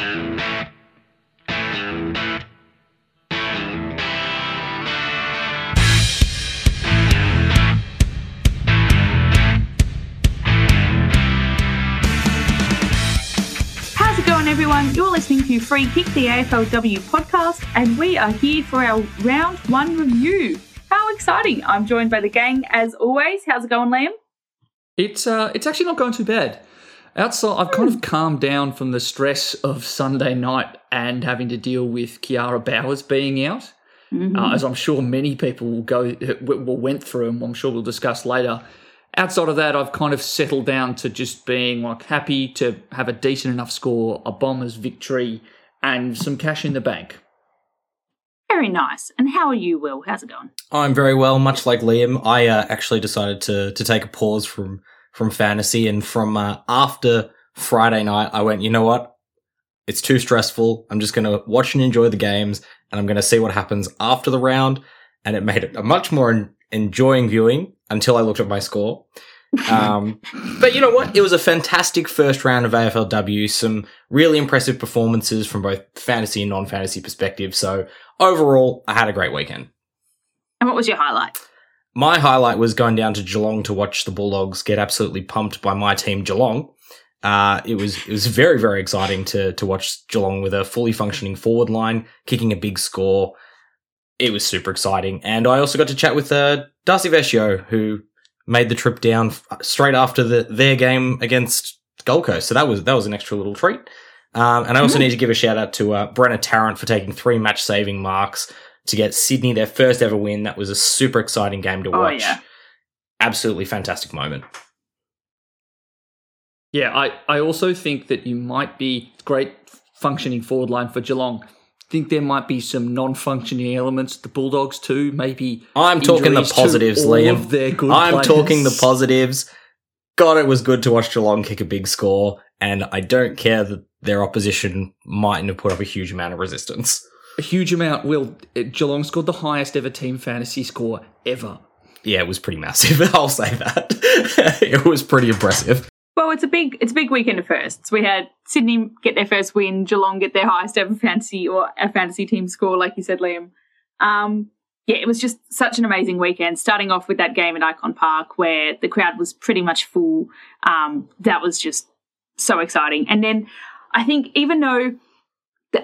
How's it going, everyone? You're listening to Free Kick, the AFLW podcast, and we are here for our round one review. How exciting! I'm joined by the gang as always. How's it going, Liam? It's uh, it's actually not going too bad. Outside, I've kind of calmed down from the stress of Sunday night and having to deal with Kiara Bowers being out, uh, as I'm sure many people will go will went through, and I'm sure we'll discuss later. Outside of that, I've kind of settled down to just being like happy to have a decent enough score, a Bombers victory, and some cash in the bank. Very nice. And how are you, Will? How's it going? I'm very well. Much like Liam, I uh, actually decided to to take a pause from from fantasy, and from uh, after Friday night, I went. You know what? It's too stressful. I'm just going to watch and enjoy the games, and I'm going to see what happens after the round. And it made it a much more en- enjoying viewing until I looked at my score. Um, but you know what? It was a fantastic first round of AFLW. Some really impressive performances from both fantasy and non-fantasy perspective. So overall, I had a great weekend. And what was your highlight? My highlight was going down to Geelong to watch the Bulldogs get absolutely pumped by my team, Geelong. Uh, it was it was very very exciting to to watch Geelong with a fully functioning forward line kicking a big score. It was super exciting, and I also got to chat with uh, Darcy Vescio, who made the trip down straight after the, their game against Gold Coast. So that was that was an extra little treat. Um, and I also need to give a shout out to uh, Brenna Tarrant for taking three match saving marks to get Sydney their first ever win. That was a super exciting game to Oh, watch. yeah. Absolutely fantastic moment. Yeah, I, I also think that you might be great functioning forward line for Geelong. think there might be some non-functioning elements the Bulldogs too. Maybe I'm talking the injuries to positives, all Liam. of their good I'm players. talking the positives. God, it was good to watch Geelong kick a big score, and I don't care that their opposition mightn't have put up a huge amount of resistance. A huge amount. Will Geelong scored the highest ever team fantasy score ever. Yeah, it was pretty massive. I'll say that. it was pretty impressive. Well, it's a big it's a big weekend of firsts. We had Sydney get their first win, Geelong get their highest ever fantasy or a fantasy team score, like you said, Liam. Um, yeah, it was just such an amazing weekend. Starting off with that game at Icon Park where the crowd was pretty much full. Um, that was just so exciting. And then I think even though th-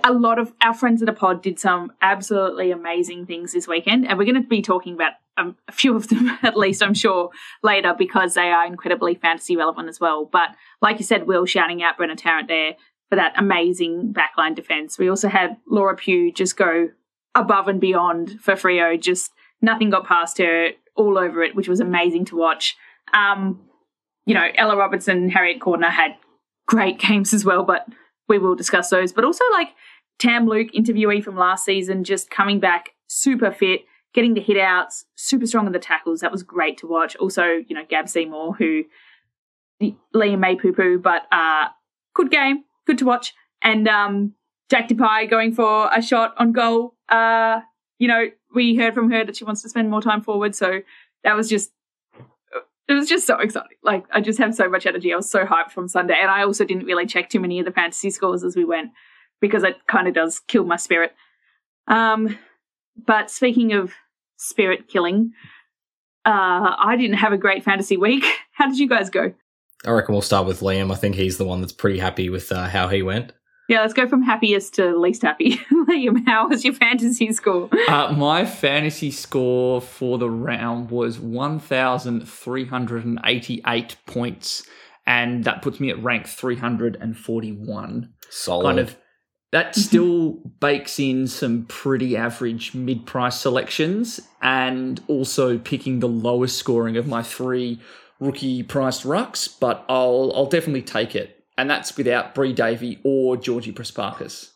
a lot of our friends at the pod did some absolutely amazing things this weekend, and we're going to be talking about um, a few of them at least, I'm sure, later because they are incredibly fantasy relevant as well. But like you said, Will shouting out Brenna Tarrant there for that amazing backline defense. We also had Laura Pugh just go above and beyond for Freo. Just nothing got past her, all over it, which was amazing to watch. Um, you know, Ella Robertson Harriet Cordner had great games as well, but we will discuss those. But also like Tam Luke, interviewee from last season, just coming back super fit, getting the hit outs, super strong in the tackles. That was great to watch. Also, you know, Gab Seymour, who Liam may poo poo, but uh, good game, good to watch. And um, Jack DePie going for a shot on goal. Uh, you know, we heard from her that she wants to spend more time forward, so that was just it was just so exciting. Like I just have so much energy. I was so hyped from Sunday, and I also didn't really check too many of the fantasy scores as we went because it kind of does kill my spirit. Um, but speaking of spirit killing, uh, I didn't have a great fantasy week. How did you guys go? I reckon we'll start with Liam. I think he's the one that's pretty happy with uh, how he went. Yeah, let's go from happiest to least happy. Liam, how was your fantasy score? Uh, my fantasy score for the round was 1,388 points, and that puts me at rank 341. Solid. Kind of that still bakes in some pretty average mid-price selections, and also picking the lowest scoring of my three rookie priced rucks. But I'll I'll definitely take it, and that's without Bri Davey or Georgie Prespakis.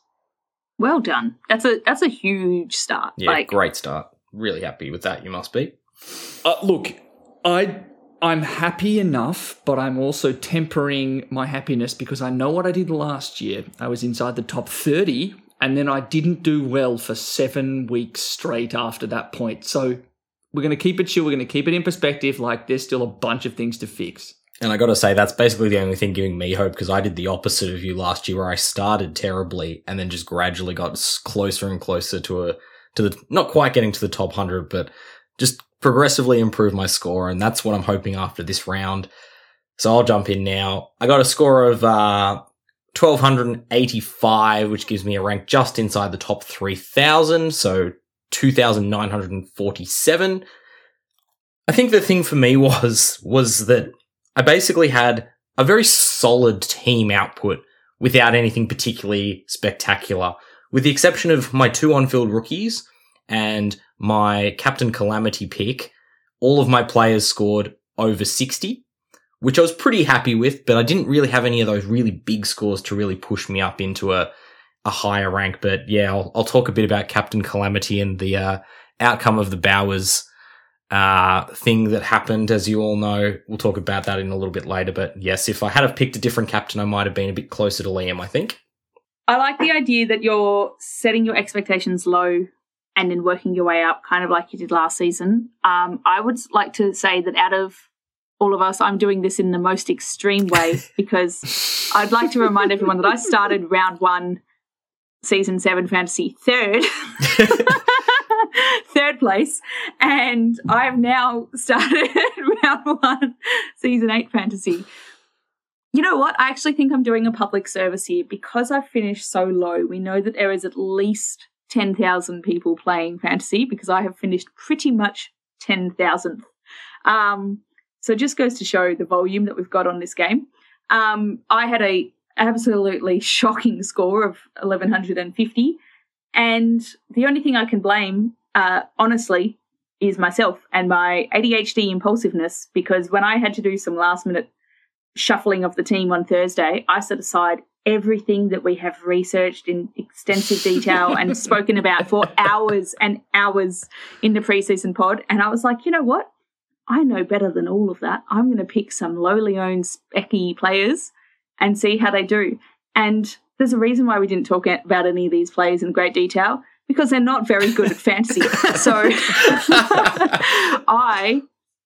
Well done. That's a that's a huge start. yeah, like, great start. Really happy with that. You must be. Uh, look, I I'm happy enough, but I'm also tempering my happiness because I know what I did last year. I was inside the top 30, and then I didn't do well for seven weeks straight after that point. So we're going to keep it chill. We're going to keep it in perspective. Like there's still a bunch of things to fix. And I got to say, that's basically the only thing giving me hope because I did the opposite of you last year, where I started terribly and then just gradually got closer and closer to a to the not quite getting to the top hundred, but just progressively improve my score, and that's what I'm hoping after this round. So I'll jump in now. I got a score of uh, 1285, which gives me a rank just inside the top 3000, so 2947. I think the thing for me was was that I basically had a very solid team output without anything particularly spectacular, with the exception of my two on-field rookies and my Captain Calamity pick. All of my players scored over 60, which I was pretty happy with, but I didn't really have any of those really big scores to really push me up into a, a higher rank. But yeah, I'll, I'll talk a bit about Captain Calamity and the uh, outcome of the Bowers uh, thing that happened, as you all know. We'll talk about that in a little bit later. But yes, if I had have picked a different captain, I might have been a bit closer to Liam, I think. I like the idea that you're setting your expectations low and then working your way up, kind of like you did last season. Um, I would like to say that out of all of us, I'm doing this in the most extreme way because I'd like to remind everyone that I started round one, season seven fantasy third. third place, and I've now started round one, season eight fantasy. You know what? I actually think I'm doing a public service here because I've finished so low. We know that there is at least 10,000 people playing fantasy because I have finished pretty much 10,000th. Um, so it just goes to show the volume that we've got on this game. Um, I had a absolutely shocking score of 1150 and the only thing I can blame, uh, honestly, is myself and my ADHD impulsiveness because when I had to do some last minute shuffling of the team on Thursday, I set aside everything that we have researched in extensive detail and spoken about for hours and hours in the preseason pod. And I was like, you know what? I know better than all of that. I'm going to pick some lowly owned specky players and see how they do. And there's a reason why we didn't talk about any of these players in great detail because they're not very good at fantasy. So I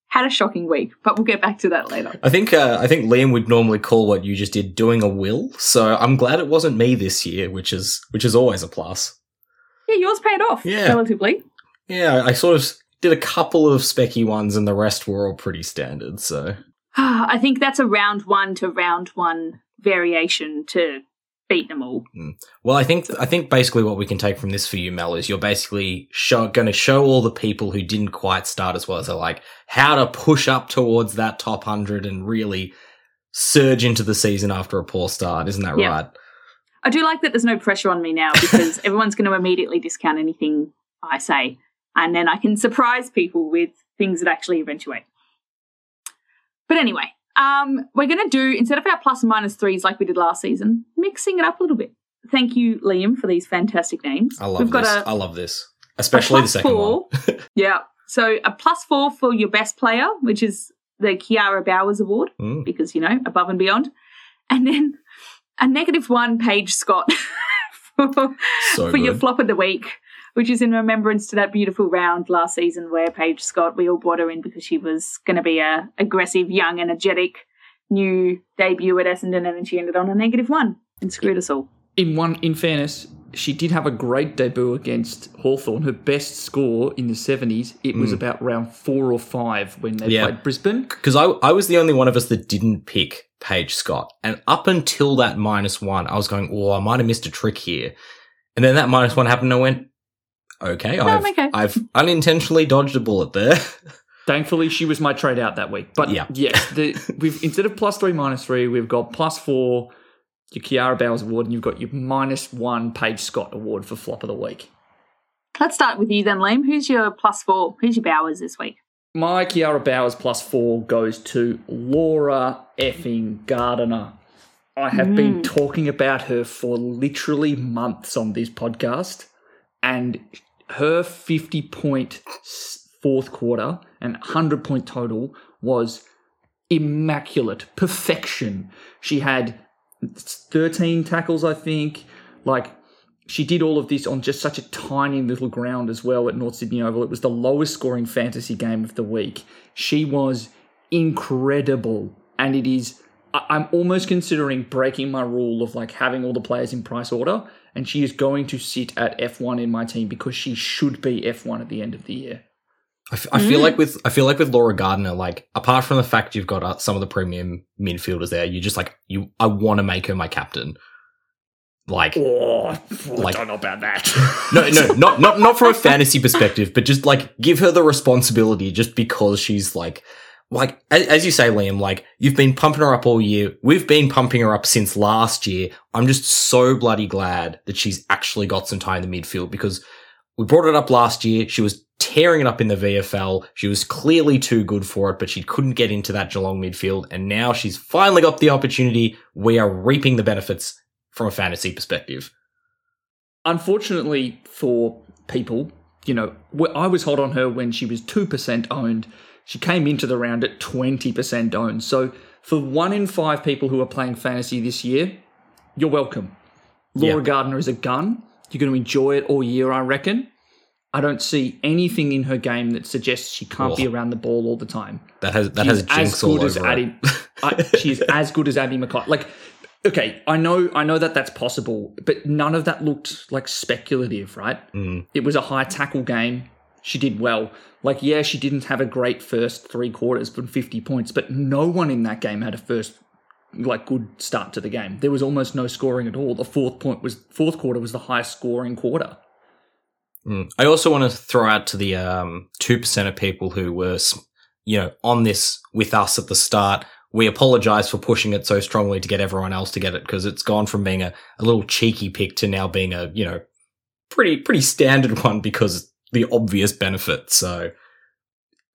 had a shocking week, but we'll get back to that later. I think uh, I think Liam would normally call what you just did doing a will. So I'm glad it wasn't me this year, which is which is always a plus. Yeah, yours paid off yeah. relatively. Yeah, I sort of did a couple of specky ones, and the rest were all pretty standard. So I think that's a round one to round one variation to beat them all. Mm. Well, I think I think basically what we can take from this for you, Mel, is you're basically show, going to show all the people who didn't quite start as well as they like how to push up towards that top hundred and really surge into the season after a poor start. Isn't that right? I do like that there's no pressure on me now because everyone's going to immediately discount anything I say, and then I can surprise people with things that actually eventuate. But anyway, um, we're going to do, instead of our plus and minus threes like we did last season, mixing it up a little bit. Thank you, Liam, for these fantastic names. I love We've this. Got a, I love this. Especially the second four. one. yeah. So a plus four for your best player, which is the Kiara Bowers Award, mm. because, you know, above and beyond. And then a negative one, Paige Scott, for, so for your flop of the week which is in remembrance to that beautiful round last season where Paige Scott, we all brought her in because she was going to be a aggressive, young, energetic new debut at Essendon, and then she ended on a negative one and screwed us all. In one, in fairness, she did have a great debut against Hawthorn. Her best score in the 70s, it was mm. about round four or five when they yeah. played Brisbane. Because I, I was the only one of us that didn't pick Paige Scott. And up until that minus one, I was going, oh, I might have missed a trick here. And then that minus one happened, and I went, okay, no, I've, okay. I've unintentionally dodged a bullet there. Thankfully, she was my trade out that week. But yeah, yeah the, we've instead of plus three, minus three, we've got plus four, your Kiara Bowers award, and you've got your minus one Paige Scott award for flop of the week. Let's start with you then, Liam. Who's your plus four? Who's your Bowers this week? My Kiara Bowers plus four goes to Laura effing Gardiner. I have mm. been talking about her for literally months on this podcast, and her 50 point fourth quarter and 100 point total was immaculate perfection. She had 13 tackles, I think. Like, she did all of this on just such a tiny little ground as well at North Sydney Oval. It was the lowest scoring fantasy game of the week. She was incredible and it is. I'm almost considering breaking my rule of like having all the players in price order, and she is going to sit at F1 in my team because she should be F1 at the end of the year. I, f- I feel like with I feel like with Laura Gardiner, like apart from the fact you've got uh, some of the premium midfielders there, you just like you. I want to make her my captain. Like Oh, Like- I don't know about that. no, no, not not not from a fantasy perspective, but just like give her the responsibility just because she's like, like as, you say, Liam, like you've been pumping her up all year. We've been pumping her up since last year. I'm just so bloody glad that she's actually got some time in the midfield because we brought it up last year. She was tearing it up in the VFL. She was clearly too good for it, but she couldn't get into that Geelong midfield. And now she's finally got the opportunity. We are reaping the benefits from a fantasy perspective. Unfortunately for people, you know, I was hot on her when she was 2% owned. She came into the round at 20% owned. So for one in five people who are playing fantasy this year, you're welcome. Laura Yeah. Gardiner is a gun. You're going to enjoy it all year, I reckon. I don't see anything in her game that suggests she can't be Oh. around the ball all the time. That has that She's has jinx as good as. Addie. I, she's as good as Addie McKay. Like, okay, I know, I know that that's possible, but none of that looked like speculative, right? Mm. It was a high tackle game. She did well. Like, yeah, she didn't have a great first three quarters from fifty points, but no one in that game had a first like good start to the game. There was almost no scoring at all. The fourth point was fourth quarter was the highest scoring quarter. Mm. I also want to throw out to the um, 2% of people who were, you know, on this with us at the start. We apologize for pushing it so strongly to get everyone else to get it because it's gone from being a, a little cheeky pick to now being a, you know, pretty, pretty standard one because the obvious benefit. So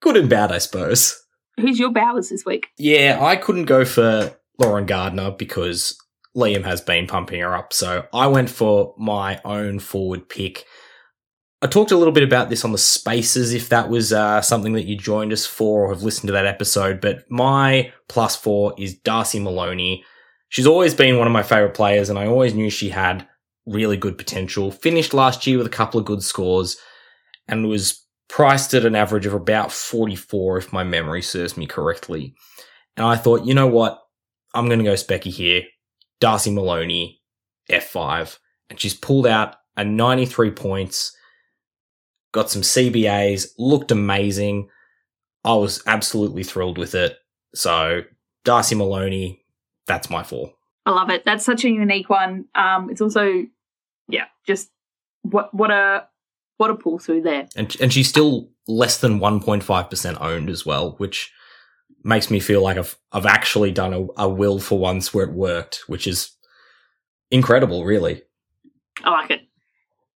good and bad, I suppose. Who's your Bowers this week? Yeah, I couldn't go for Lauren Gardiner because Liam has been pumping her up. So I went for my own forward pick. I talked a little bit about this on the spaces if that was uh, something that you joined us for or have listened to that episode. But my plus four is Darcy Maloney. She's always been one of my favorite players, and I always knew she had really good potential. Finished last year with a couple of good scores and was priced at an average of about 44, if my memory serves me correctly. And I thought, you know what? I'm going to go Specky here. Darcy Maloney, F5. And she's pulled out a 93 points, got some CBAs, looked amazing. I was absolutely thrilled with it. So, Darcy Maloney, that's my four. I love it. That's such a unique one. Um, it's also, yeah, just what what a what a pull through there. And, and she's still less than 1.5% owned as well, which makes me feel like I've, I've actually done a, a will for once where it worked, which is incredible, really. I like it.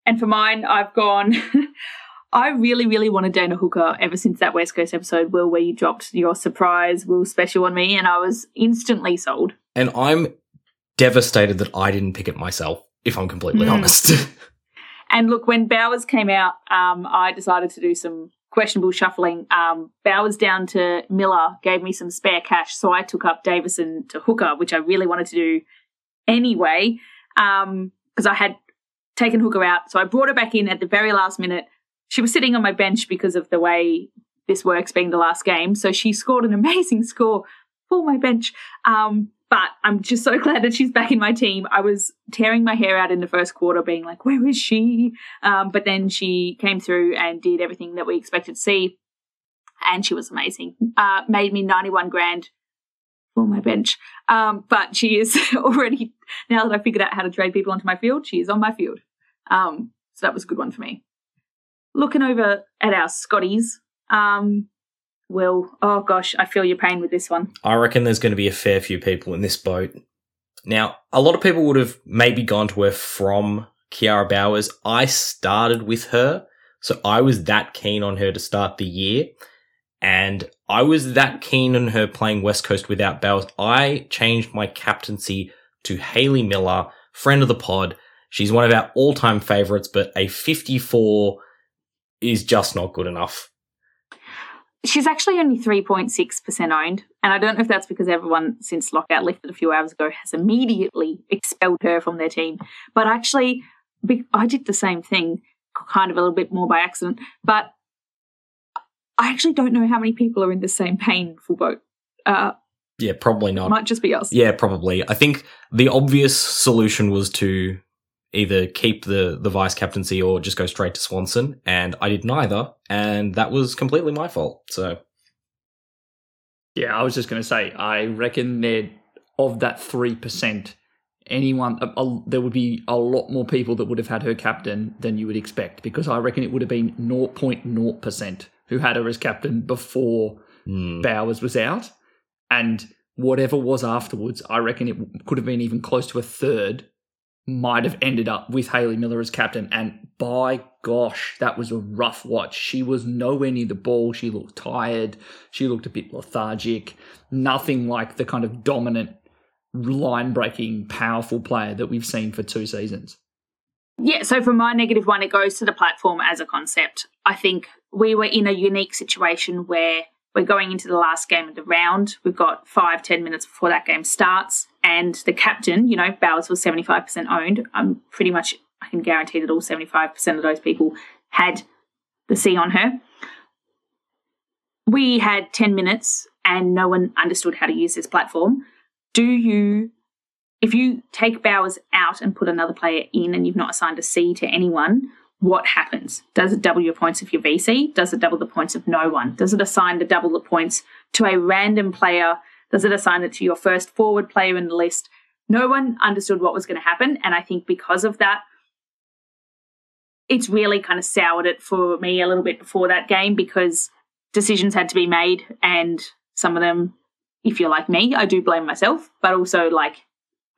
And for mine, I've gone. I really, really wanted Dana Hooker ever since that West Coast episode, Will, where you dropped your surprise Will special on me, and I was instantly sold. And I'm devastated that I didn't pick it myself, if I'm completely Mm. honest. And look, when Bowers came out, um, I decided to do some questionable shuffling. Um, Bowers down to Miller gave me some spare cash, so I took up Davison to Hooker, which I really wanted to do anyway, because I had taken Hooker out. So I brought her back in at the very last minute. She was sitting on my bench because of the way this works, being the last game. So she scored an amazing score for my bench. Um, but I'm just so glad that she's back in my team. I was tearing my hair out in the first quarter, being like, where is she? Um, but then she came through and did everything that we expected to see. And she was amazing. Uh, made me 91 grand for my bench. Um, but she is already, now that I've figured out how to trade people onto my field, she is on my field. Um, so that was a good one for me. Looking over at our Scotties, um, Will, oh gosh, I feel your pain with this one. I reckon there's going to be a fair few people in this boat. Now, a lot of people would have maybe gone to her from Kiara Bowers. I started with her, so I was that keen on her to start the year. And I was that keen on her playing West Coast without Bowers. I changed my captaincy to Hayley Miller, friend of the pod. She's one of our all time favorites, but a 54 is just not good enough. She's actually only 3.6% owned. And I don't know if that's because everyone since lockout lifted a few hours ago has immediately expelled her from their team. But actually, I did the same thing, kind of a little bit more by accident. But I actually don't know how many people are in the same painful boat. Uh, Yeah, probably not. Might just be us. Yeah, probably. I think the obvious solution was to either keep the the vice captaincy or just go straight to Swanson, and I did neither, and that was completely my fault. So Yeah, I was just going to say, I reckon that of that 3%, anyone, a, a- there would be a lot more people that would have had her captain than you would expect because I reckon it would have been 0.0% who had her as captain before hmm, Bowers was out. And whatever was afterwards, I reckon it could have been even close to a third, might have ended up with Hayley Miller as captain. And by gosh, that was a rough watch. She was nowhere near the ball. She looked tired. She looked a bit lethargic. Nothing like the kind of dominant, line breaking, powerful player that we've seen for two seasons. Yeah, so for my negative one, it goes to the platform as a concept. I think we were in a unique situation where we're going into the last game of the round. We've got five, ten minutes before that game starts. And the captain, you know, Bowers was 75% owned. I'm pretty much, I can guarantee that all 75% of those people had the C on her. We had 10 minutes and no one understood how to use this platform. Do you if you take Bowers out and put another player in and you've not assigned a C to anyone, what happens? Does it double your points of your VC? Does it double the points of no one? Does it assign the double the points to a random player? Does it assign it to your first forward player in the list? No one understood what was going to happen. And I think because of that, it's really kind of soured it for me a little bit before that game because decisions had to be made. And some of them, if you're like me, I do blame myself, but also like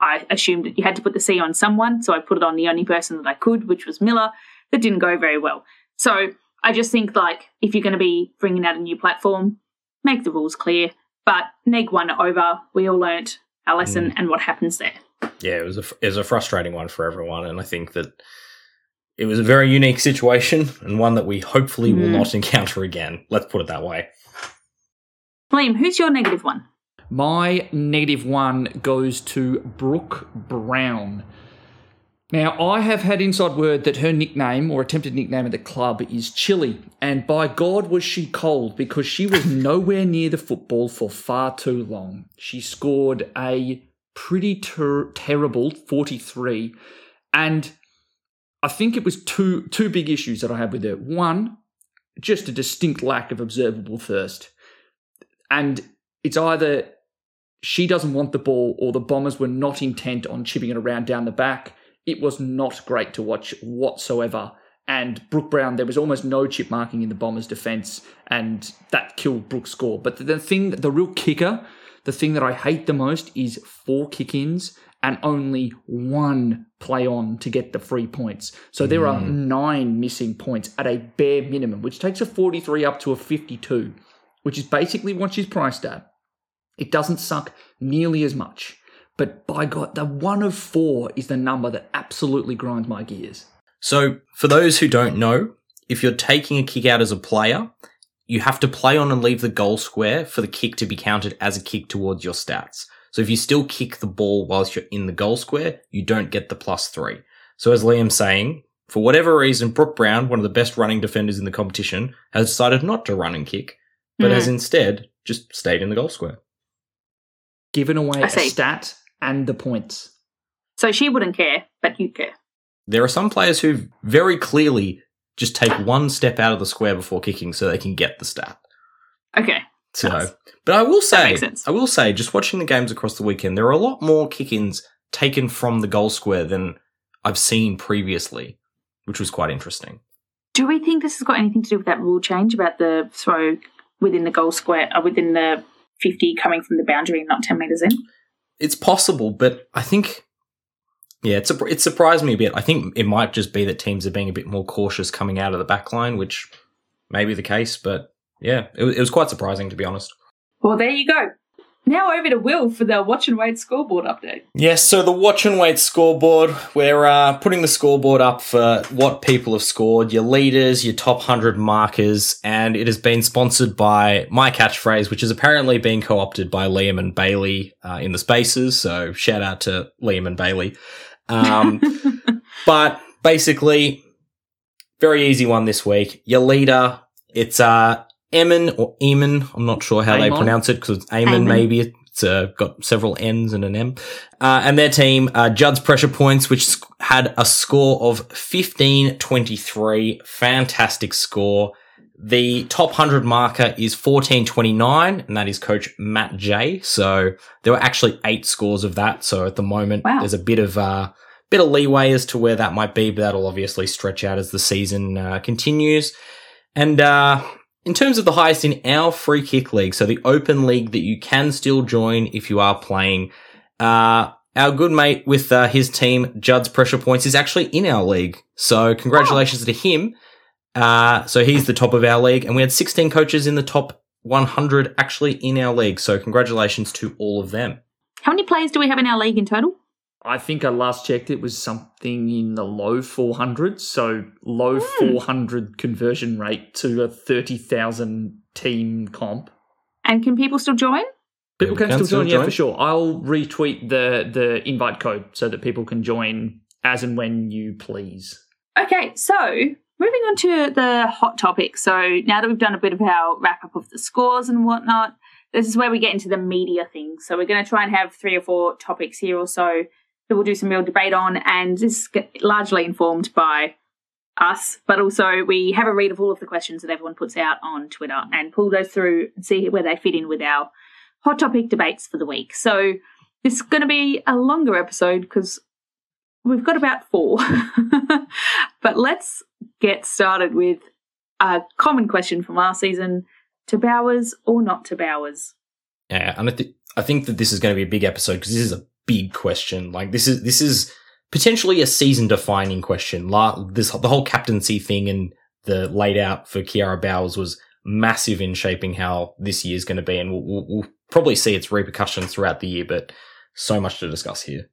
I assumed that you had to put the C on someone, so I put it on the only person that I could, which was Miller. That didn't go very well. So I just think like if you're going to be bringing out a new platform, make the rules clear. But neg one over, we all learnt our lesson and what happens there. yeah, it was a it was a frustrating one for everyone, and I think that it was a very unique situation and one that we hopefully will Mm. not encounter again. Let's put it that way. Liam, who's your negative one? My negative one goes to Brooke Brown. Now, I have had inside word that her nickname or attempted nickname at the club is Chili, and by God was she cold because she was nowhere near the football for far too long. She scored a pretty ter- terrible 43, and I think it was two two big issues that I had with her. One, just a distinct lack of observable thirst, and it's either she doesn't want the ball or the Bombers were not intent on chipping it around down the back. It was not great to watch whatsoever. And Brooke Brown, there was almost no chip marking in the Bombers' defence, and that killed Brooke's score. But the thing, the real kicker, the thing that I hate the most is four kick ins and only one play on to get the free points. So there are mm. nine missing points at a bare minimum, which takes a 43 up to a 52, which is basically what she's priced at. It doesn't suck nearly as much. But by God, the one of four is the number that absolutely grinds my gears. So, for those who don't know, if you're taking a kick out as a player, you have to play on and leave the goal square for the kick to be counted as a kick towards your stats. So, if you still kick the ball whilst you're in the goal square, you don't get the plus three. So, as Liam's saying, for whatever reason, Brooke Brown, one of the best running defenders in the competition, has decided not to run and kick, but Mm. has instead just stayed in the goal square. Given away a stat and the points. So she wouldn't care, but you care. There are some players who very clearly just take one step out of the square before kicking so they can get the stat. Okay. So, Nice. but I will say. I will say, just watching the games across the weekend, there are a lot more kick-ins taken from the goal square than I've seen previously, which was quite interesting. Do we think this has got anything to do with that rule change about the throw within the goal square, uh, within the 50 coming from the boundary and not 10 metres in? It's possible, but I think, yeah, it's it surprised me a bit. I think it might just be that teams are being a bit more cautious coming out of the back line, which may be the case, but yeah, it, it was quite surprising to be honest. Well, there you go. Now over to Will for the watch and wait scoreboard update. Yes, so the watch and wait scoreboard, we're uh, putting the scoreboard up for what people have scored, your leaders, your top 100 markers, and it has been sponsored by my catchphrase, which is apparently being co opted by Liam and Bailey uh, in the spaces. So shout out to Liam and Bailey. Um, but basically, very easy one this week. Your leader, it's uh, Eamon or Eamon. I'm not sure how they pronounce it because it's Eamon. maybe. It's uh, got several N's and an M. Uh, and their team, uh, Judd's Pressure Points, which sc- had a score of 1523. Fantastic score. The top 100 marker is 1429, and that is coach Matt J. So there were actually eight scores of that. So at the moment, Wow. there's a bit of, uh, bit of leeway as to where that might be, but that'll obviously stretch out as the season uh, continues. And uh, in terms of the highest in our free kick league, so the open league that you can still join if you are playing, uh, our good mate with uh, his team, Judd's Pressure Points, is actually in our league. So congratulations to him. Uh, so he's the top of our league, and we had 16 coaches in the top 100 actually in our league. So congratulations to all of them. How many players do we have in our league in total? I think I last checked it was something in the low 400s, so low hmm. 400 conversion rate to a 30,000 team comp. And can people still join? People People can, still join, yeah, for sure. I'll retweet the the invite code so that people can join as and when you please. Okay, so moving on to the hot topic. So now that we've done a bit of our wrap up of the scores and whatnot, this is where we get into the media thing. So we're going to try and have three or four topics here or so that we'll do some real debate on, and this is largely informed by us, but also we have a read of all of the questions that everyone puts out on Twitter and pull those through and see where they fit in with our hot topic debates for the week. So this is going to be a longer episode because we've got about four. but let's get started with a common question from last season to Bowers or not to Bowers? Yeah, and I, th- I think that this is going to be a big episode because this is a big question. Like this is this is potentially a season defining question. La- this the whole captaincy thing and the laid out for Kiara Bowers was massive in shaping how this year is going to be, and we'll, we'll, we'll probably see its repercussions throughout the year. But so much to discuss here.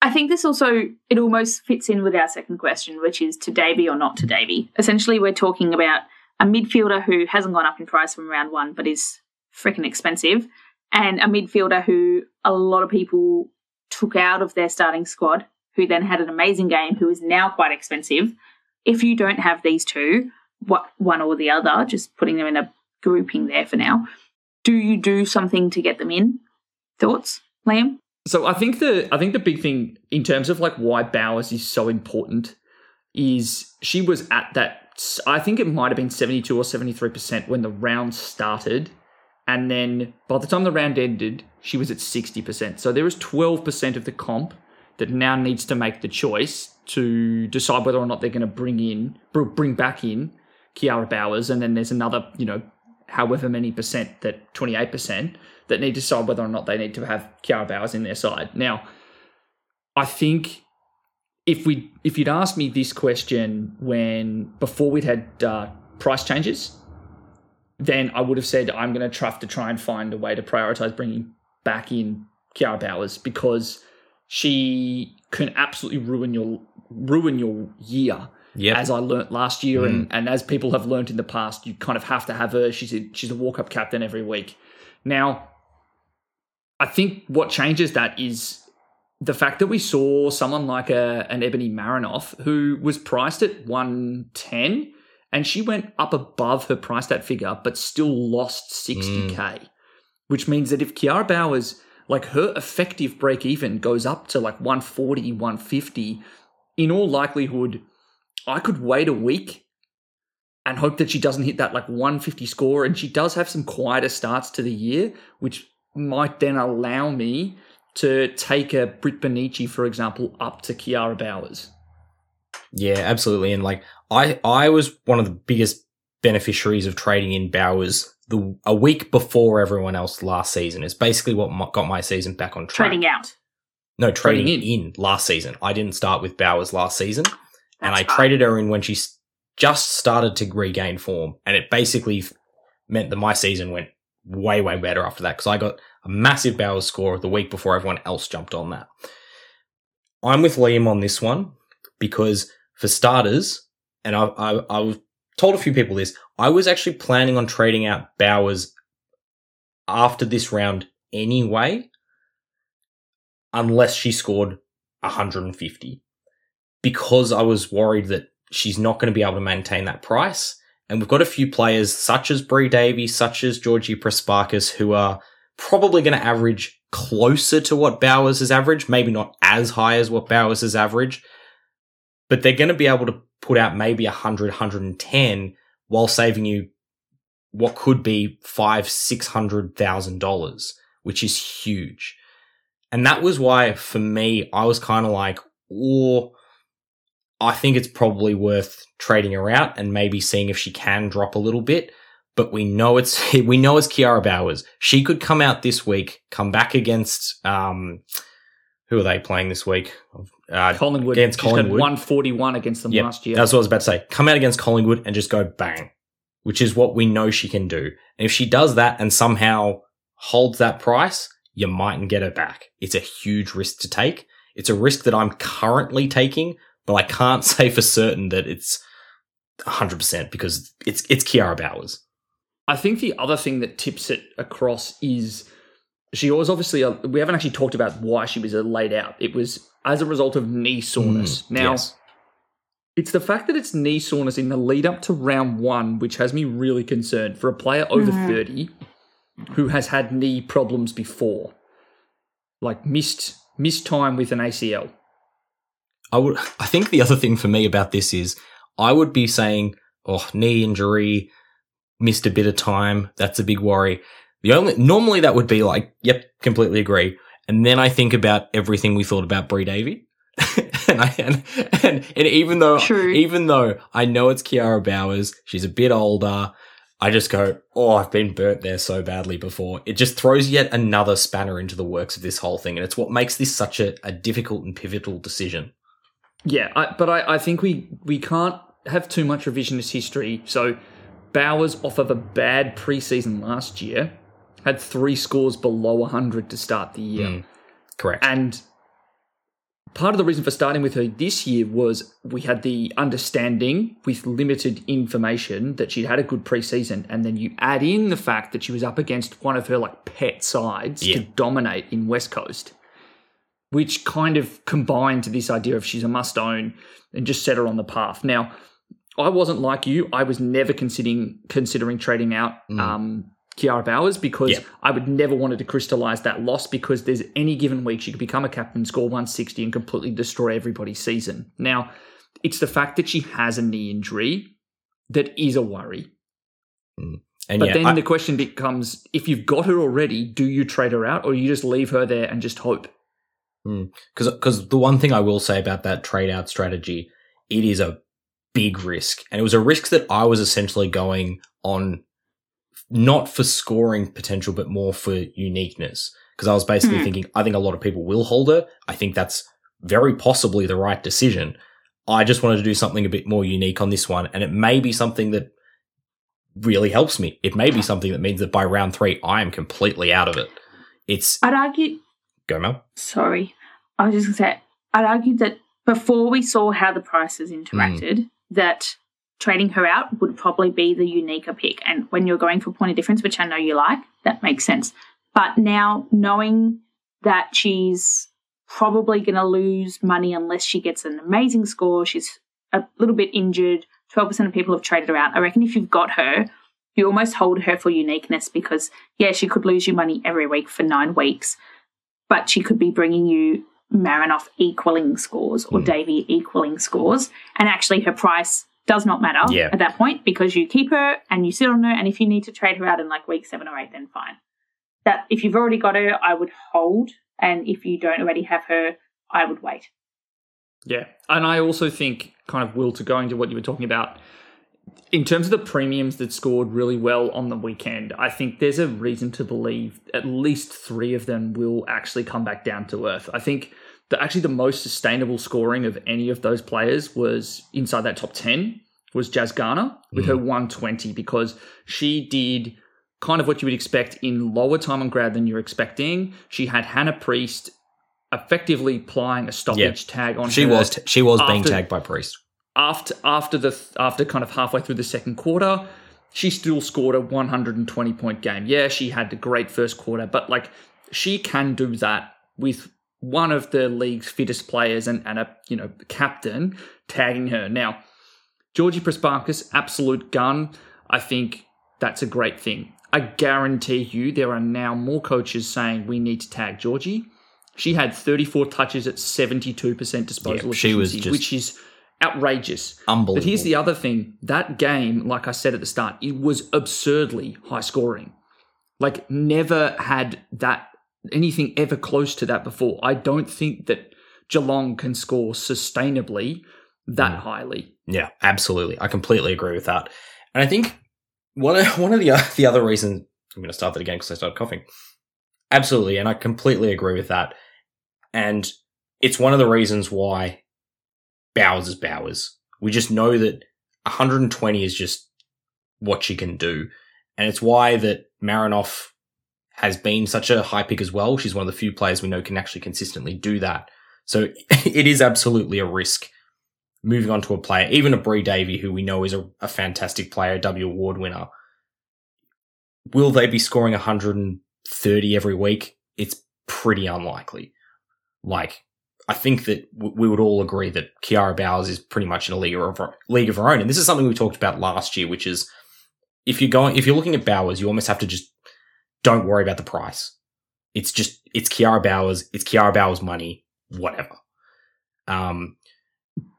I think this also it almost fits in with our second question, which is to Davy or not to Davy. Essentially, we're talking about a midfielder who hasn't gone up in price from round one, but is freaking expensive, and a midfielder who a lot of people took out of their starting squad, who then had an amazing game, who is now quite expensive. If you don't have these two, what one or the other, just putting them in a grouping there for now, do you do something to get them in? Thoughts, Liam? So I think the I think the big thing in terms of like why Bowers is so important is she was at that I think it might have been 72 or 73% when the round started and then by the time the round ended she was at 60%. So there is 12% of the comp that now needs to make the choice to decide whether or not they're going to bring in bring back in Kiara Bowers and then there's another, you know, however many percent that 28% that need to decide whether or not they need to have Kiara Bowers in their side. Now, I think if we if you'd asked me this question when before we'd had uh, price changes, then I would have said I'm going to have to try and find a way to prioritize bringing back in Kiara Bowers because she can absolutely ruin your ruin your year Yep. as I learnt last year, and, mm. and as people have learnt in the past, you kind of have to have her. She's a, she's a walk up captain every week. Now, I think what changes that is the fact that we saw someone like a, an Ebony Marinoff who was priced at 110 and she went up above her price that figure, but still lost 60k, mm. which means that if Kiara Bowers, like her effective break even goes up to like 140, 150, in all likelihood, I could wait a week and hope that she doesn't hit that like 150 score. And she does have some quieter starts to the year, which might then allow me to take a Britt Bonnici, for example, up to Kiara Bowers. Yeah, absolutely. And like I, I was one of the biggest beneficiaries of trading in Bowers the a week before everyone else last season. It's basically what m- got my season back on track. Trading out. no, trading, Trading in. last season. I didn't start with Bowers last season, and I That's fine. traded her in when she just started to regain form, and it basically meant that my season went way way better after that because I got a massive Bowers score the week before everyone else jumped on that. I'm with Liam on this one because for starters, and I, I, I've told a few people this, I was actually planning on trading out Bowers after this round anyway, unless she scored 150, because I was worried that she's not going to be able to maintain that price. And we've got a few players such as Bri Davey, such as Georgie Prespakis, who are probably going to average closer to what Bowers has averaged, maybe not as high as what Bowers has averaged, but they're going to be able to put out maybe 100, 110 while saving you what could be five, six hundred thousand dollars, which is huge. And that was why, for me, I was kind of like, oh, I think it's probably worth trading her out and maybe seeing if she can drop a little bit. But we know it's we know it's Kiara Bowers. She could come out this week, come back against um, who are they playing this week? Uh, Collingwood against Collingwood, one forty one against them yep, last year. That's what I was about to say. Come out against Collingwood and just go bang, which is what we know she can do. And if she does that and somehow holds that price, you mightn't get her back. It's a huge risk to take. It's a risk that I'm currently taking, but I can't say for certain that it's 100% because it's it's Kiara Bowers. I think the other thing that tips it across is she was obviously a, we haven't actually talked about why she was laid out. It was as a result of knee soreness. Mm, now, yes. it's the fact that it's knee soreness in the lead up to round one, which has me really concerned for a player over mm. 30 who has had knee problems before, like missed missed time with an ACL. I would. I think the other thing for me about this is I would be saying, "Oh, knee injury, missed a bit of time. That's a big worry." The only normally that would be like, "Yep, completely agree." And then I think about everything we thought about Bri Davey. and, I, and, and, and even though True. even though I know it's Kiara Bowers, she's a bit older. I just go, oh, I've been burnt there so badly before. It just throws yet another spanner into the works of this whole thing, and it's what makes this such a, a difficult and pivotal decision. Yeah, I, but I, I think we we can't have too much revisionist history. So Bowers, off of a bad preseason last year, had three scores below 100 to start the year. Mm, correct. And part of the reason for starting with her this year was we had the understanding with limited information that she'd had a good preseason and then you add in the fact that she was up against one of her like pet sides yeah. to dominate in west coast which kind of combined to this idea of she's a must own and just set her on the path now i wasn't like you i was never considering considering trading out mm. um, Kiara Bowers because yep. I would never wanted to crystallize that loss because there's any given week she could become a captain, score 160, and completely destroy everybody's season. Now, it's the fact that she has a knee injury that is a worry. Mm. but yeah, then I, the question becomes if you've got her already, do you trade her out or you just leave her there and just hope? Because mm. because the one thing I will say about that trade out strategy, it is a big risk. And it was a risk that I was essentially going on not for scoring potential, but more for uniqueness. Because I was basically mm. thinking, I think a lot of people will hold her. I think that's very possibly the right decision. I just wanted to do something a bit more unique on this one. And it may be something that really helps me. It may be something that means that by round three, I am completely out of it. It's. I'd argue. Go, Mel. Sorry. I was just going to say, I'd argue that before we saw how the prices interacted, mm. that trading her out would probably be the uniquer pick. And when you're going for point of difference, which I know you like, that makes sense. But now knowing that she's probably going to lose money unless she gets an amazing score, she's a little bit injured. 12% of people have traded her out. I reckon if you've got her, you almost hold her for uniqueness because, yeah, she could lose you money every week for nine weeks, but she could be bringing you Marinoff equaling scores or mm. Davey equaling scores. And actually, her price does not matter yeah. at that point because you keep her and you sit on her. And if you need to trade her out in like week seven or eight, then fine. That if you've already got her, I would hold. And if you don't already have her, I would wait. Yeah. And I also think, kind of, Will, to go into what you were talking about, in terms of the premiums that scored really well on the weekend, I think there's a reason to believe at least three of them will actually come back down to earth. I think the, actually the most sustainable scoring of any of those players was inside that top 10 was Jas Garner with mm. her 120 because she did kind of what you would expect in lower time on grad than you're expecting. She had Hannah Priest effectively applying a stoppage yeah. tag on she her. was t- she was after, being tagged by Priest. After after the after kind of halfway through the second quarter, she still scored a 120 point game. Yeah, she had a great first quarter, but like she can do that with one of the league's fittest players and, and a you know captain tagging her. Now, Georgie Prespakis, absolute gun. I think that's a great thing. I guarantee you there are now more coaches saying we need to tag Georgie. She had 34 touches at 72% disposal Yeah, she was efficiency, which is outrageous. Unbelievable. But here's the other thing that game, like I said at the start, it was absurdly high scoring. Like, never had that anything ever close to that before. I don't think that Geelong can score sustainably that Mm. highly. Yeah, absolutely. I completely agree with that. And I think one of, one of the uh, the other reasons I'm going to start that again because I started coughing. Absolutely, and I completely agree with that. And it's one of the reasons why Bowers is Bowers. We just know that 120 is just what she can do, and it's why that Marinoff has been such a high pick as well. She's one of the few players we know can actually consistently do that. So it is absolutely a risk moving on to a player, even a Bri Davey, who we know is a, a fantastic player, W award winner. Will they be scoring 130 every week? It's pretty unlikely. Like, I think that we would all agree that Kiara Bowers is pretty much in a league of league of her own, and this is something we talked about last year, which is if you're going, if you're looking at Bowers, you almost have to just don't worry about the price. It's just it's Kiara Bowers, it's Kiara Bowers money, whatever. Um,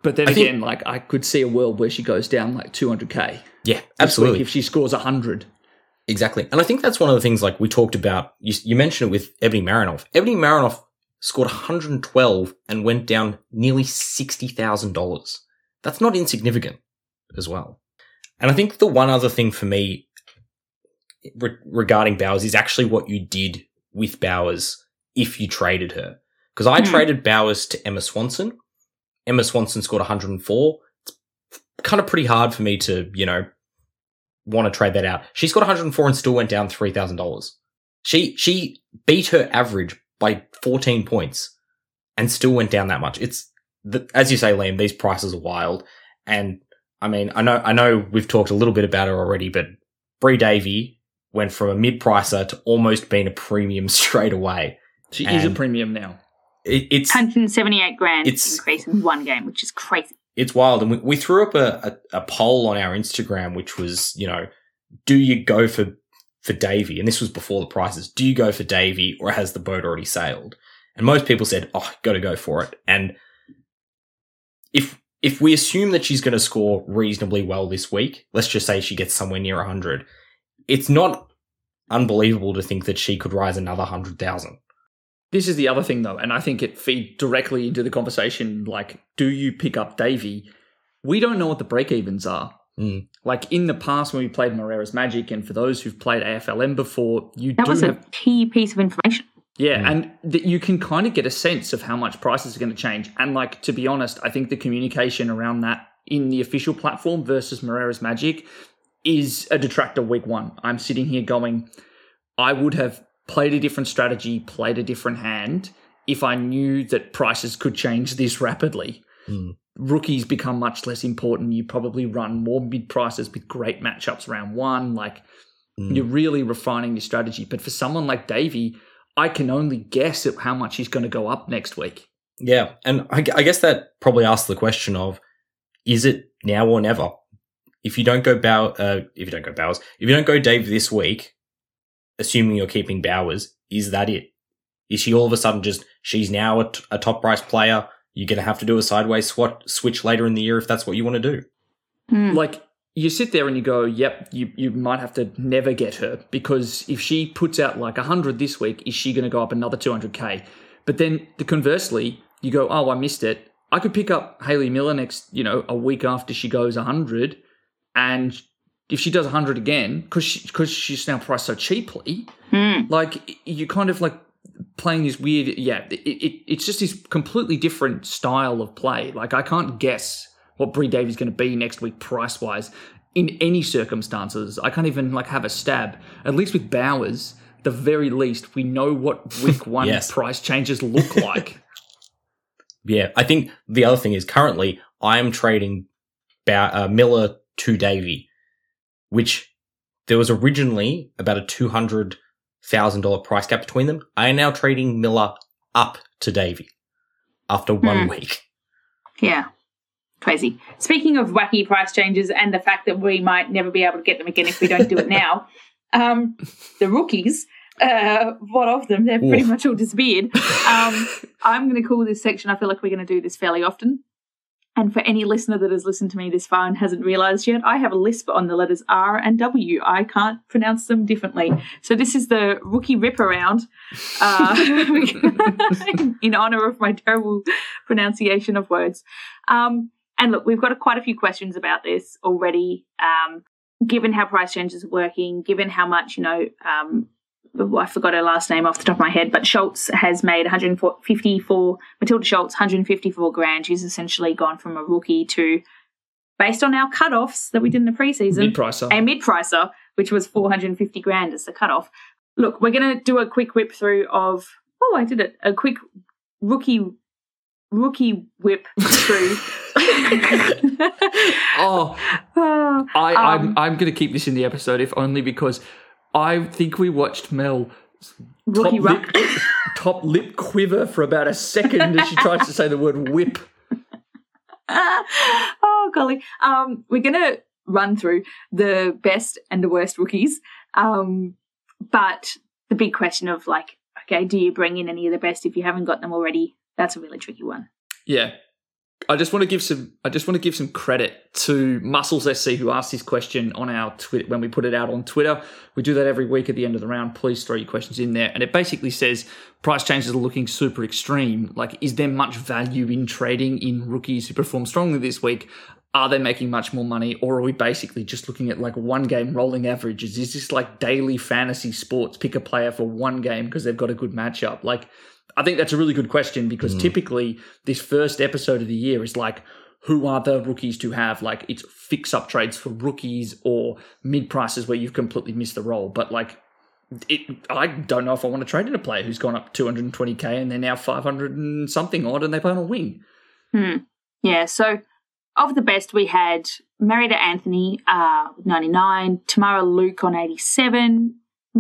But then I think- again, like I could see a world where she goes down like 200k. yeah, absolutely. If she scores 100. Exactly. And I think that's one of the things like we talked about. You, you mentioned it with Ebony Marinoff. Ebony Marinoff scored 112 and went down nearly $60,000. That's not insignificant as well. And I think the one other thing for me re- regarding Bowers is actually what you did with Bowers if you traded her. Because I Hmm. traded Bowers to Emma Swanson. Emma Swanson scored 104. It's kind of pretty hard for me to, you know, want to trade that out. She scored 104 and still went down $3,000. She she beat her average by 14 points and still went down that much. It's the, as you say, Liam. These prices are wild, and I mean, I know I know we've talked a little bit about her already, but Bri Davey went from a mid pricer to almost being a premium straight away. She is a premium now. It, it's 178 grand It's- increase in one game, which is crazy. it's wild. And we, we threw up a, a, a poll on our Instagram, which was, you know, do you go for, for Davey? And this was before the prices. Do you go for Davey or has the boat already sailed? And most people said, oh, got to go for it. And if, if we assume that she's going to score reasonably well this week, let's just say she gets somewhere near 100, it's not unbelievable to think that she could rise another 100,000. This is the other thing, though, and I think it feeds directly into the conversation. Like, do you pick up Davey? We don't know what the break evens are. Mm. Like in the past when we played Moreira's Magic, and for those who've played AFLM before, you That do was have a key piece of information. Yeah, Mm. and that you can kind of get a sense of how much prices are going to change. And like to be honest, I think the communication around that in the official platform versus Moreira's Magic is a detractor week one. I'm sitting here going, I would have played a different strategy, played a different hand if I knew that prices could change this rapidly. Mm. Rookies become much less important. You probably run more mid prices with great matchups round one. Like Mm. you're really refining your strategy. But for someone like Davey, I can only guess at how much he's going to go up next week. Yeah, and I, I guess that probably asks the question of: Is it now or never? If you don't go Bow, uh, if you don't go Bowers, if you don't go Dave this week, assuming you're keeping Bowers, is that it? Is she all of a sudden just she's now a, t- a top price player? You're going to have to do a sideways swat switch later in the year if that's what you want to do. Hmm. Like you sit there and you go, "Yep, you you might have to never get her because if she puts out like hundred this week, is she going to go up another two hundred k?" But then the conversely, you go, "Oh, I missed it. I could pick up Hayley Miller next, you know, a week after she goes hundred, and if she does hundred again, because she, because she's now priced so cheaply, Hmm. like you kind of like playing this weird yeah it, it, it's just this completely different style of play like i can't guess what Bri Davey's is going to be next week price wise in any circumstances i can't even like have a stab at least with bowers the very least we know what week one Yes. price changes look like Yeah, I think the other thing is currently I am trading Bow- uh, Miller to Davey, which there was originally about a two hundred thousand dollar price gap between them. I am now trading Miller up to Davey after one Hmm. week. Yeah. Crazy. Speaking of wacky price changes and the fact that we might never be able to get them again if we don't do it now, Um, the rookies, uh, what of them? They've pretty much all disappeared. Um, I'm going to call this section. I feel like we're going to do this fairly often. And for any listener that has listened to me this far and hasn't realised yet, I have a lisp on the letters R and W. I can't pronounce them differently. So this is the rookie rip around uh, in honour of my terrible pronunciation of words. Um, and look, we've got a, quite a few questions about this already. Um, given how price changes are working, given how much you know. Um, I forgot her last name off the top of my head, but Schultz has made 154, Matilda Schultz, 154 grand. She's essentially gone from a rookie to, based on our cutoffs that we did in the preseason, Mid pricer. a mid pricer, which was 450 grand as the cutoff. Look, we're going to do a quick whip through of, oh, I did it, a quick rookie rookie whip through. Oh, Ah, I, Um, I'm I'm going to keep this in the episode if only because I think we watched Mel top lip, top lip quiver for about a second as she tries to say the word whip. oh golly. Um, we're gonna run through the best and the worst rookies. Um, but the big question of like, okay, do you bring in any of the best if you haven't got them already? That's a really tricky one. Yeah. I just want to give some. I just want to give some credit to Muscles SC who asked this question on our Twitter when we put it out on Twitter. We do that every week at the end of the round. Please throw your questions in there, and it basically says price changes are looking super extreme. Like, is there much value in trading in rookies who perform strongly this week? Are they making much more money, or are we basically just looking at like one game rolling averages? Is this like daily fantasy sports? Pick a player for one game because they've got a good matchup. Like, I think that's a really good question because typically this first episode of the year is like, who are the rookies to have? Like, it's fix up trades for rookies or mid prices where you've completely missed the role. But like, it, I don't know if I want to trade in a player who's gone up 220k and they're now 500 and something odd and they play on a wing. Hmm. Yeah. So of the best, we had Mariana Anthony, uh, 99, Tamara Luke on 87, mm,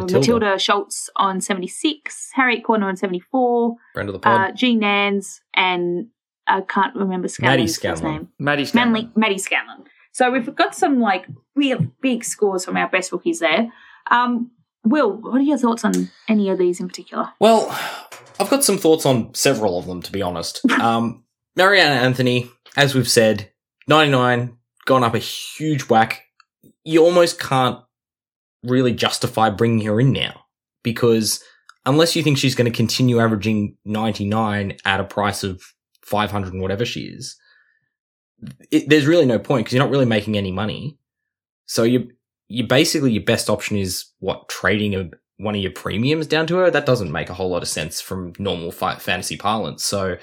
Matilda. Matilda. Schultz on 76, Harriet Cordner on 74, Friend of the pod. uh, Jean Nans, and I can't remember Maddie Scanlon's Scanlon. name. Maddie Scanlon. Manly, Maddie Scanlon. So we've got some like real big scores from our best rookies there. Um, Will, what are your thoughts on any of these in particular? Well, I've got some thoughts on several of them, to be honest. Um, Mariana Anthony, as we've said, 99, gone up a huge whack. You almost can't really justify bringing her in now because unless you think she's going to continue averaging 99 at a price of 500 and whatever she is, it, there's really no point because you're not really making any money. So you, you basically your best option is what trading a one of your premiums down to her, that doesn't make a whole lot of sense from normal fi- fantasy parlance. So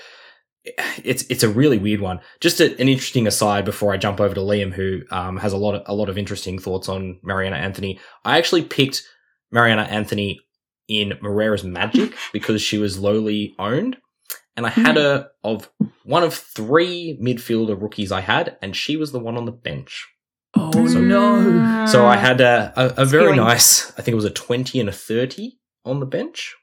it's it's a really weird one. Just a, an interesting aside before I jump over to Liam, who um, has a lot of a lot of interesting thoughts on Mariana Anthony. I actually picked Mariana Anthony in Moreira's Magic because she was lowly owned, and I had her of one of three midfielder rookies I had, and she was the one on the bench. Oh, no. So I had a, a, a very nice, I think it was a 20 and a 30 on the bench,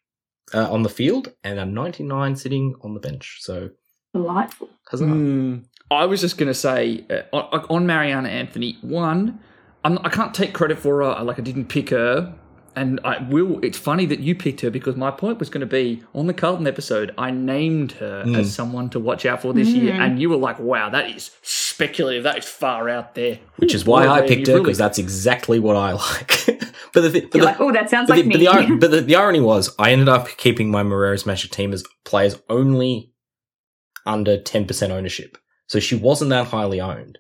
uh, on the field, and a 99 sitting on the bench. So, Delightful. huzzah. Hmm. I was just going to say uh, on, on Mariana Anthony, one, I'm, I can't take credit for her. Like I didn't pick her, and I will. It's funny that you picked her because my point was going to be on the Carlton episode. I named her Mm. as someone to watch out for this year, and you were like, "Wow, that is speculative. That is far out there." Which is Ooh, why boy, I picked you her really- because that's exactly what I like. but the, thi- but You're the, like, oh, that sounds but, like the, but, me. the, but the, the irony was, I ended up keeping my Moreira's Magic team as players only under 10% ownership. So she wasn't that highly owned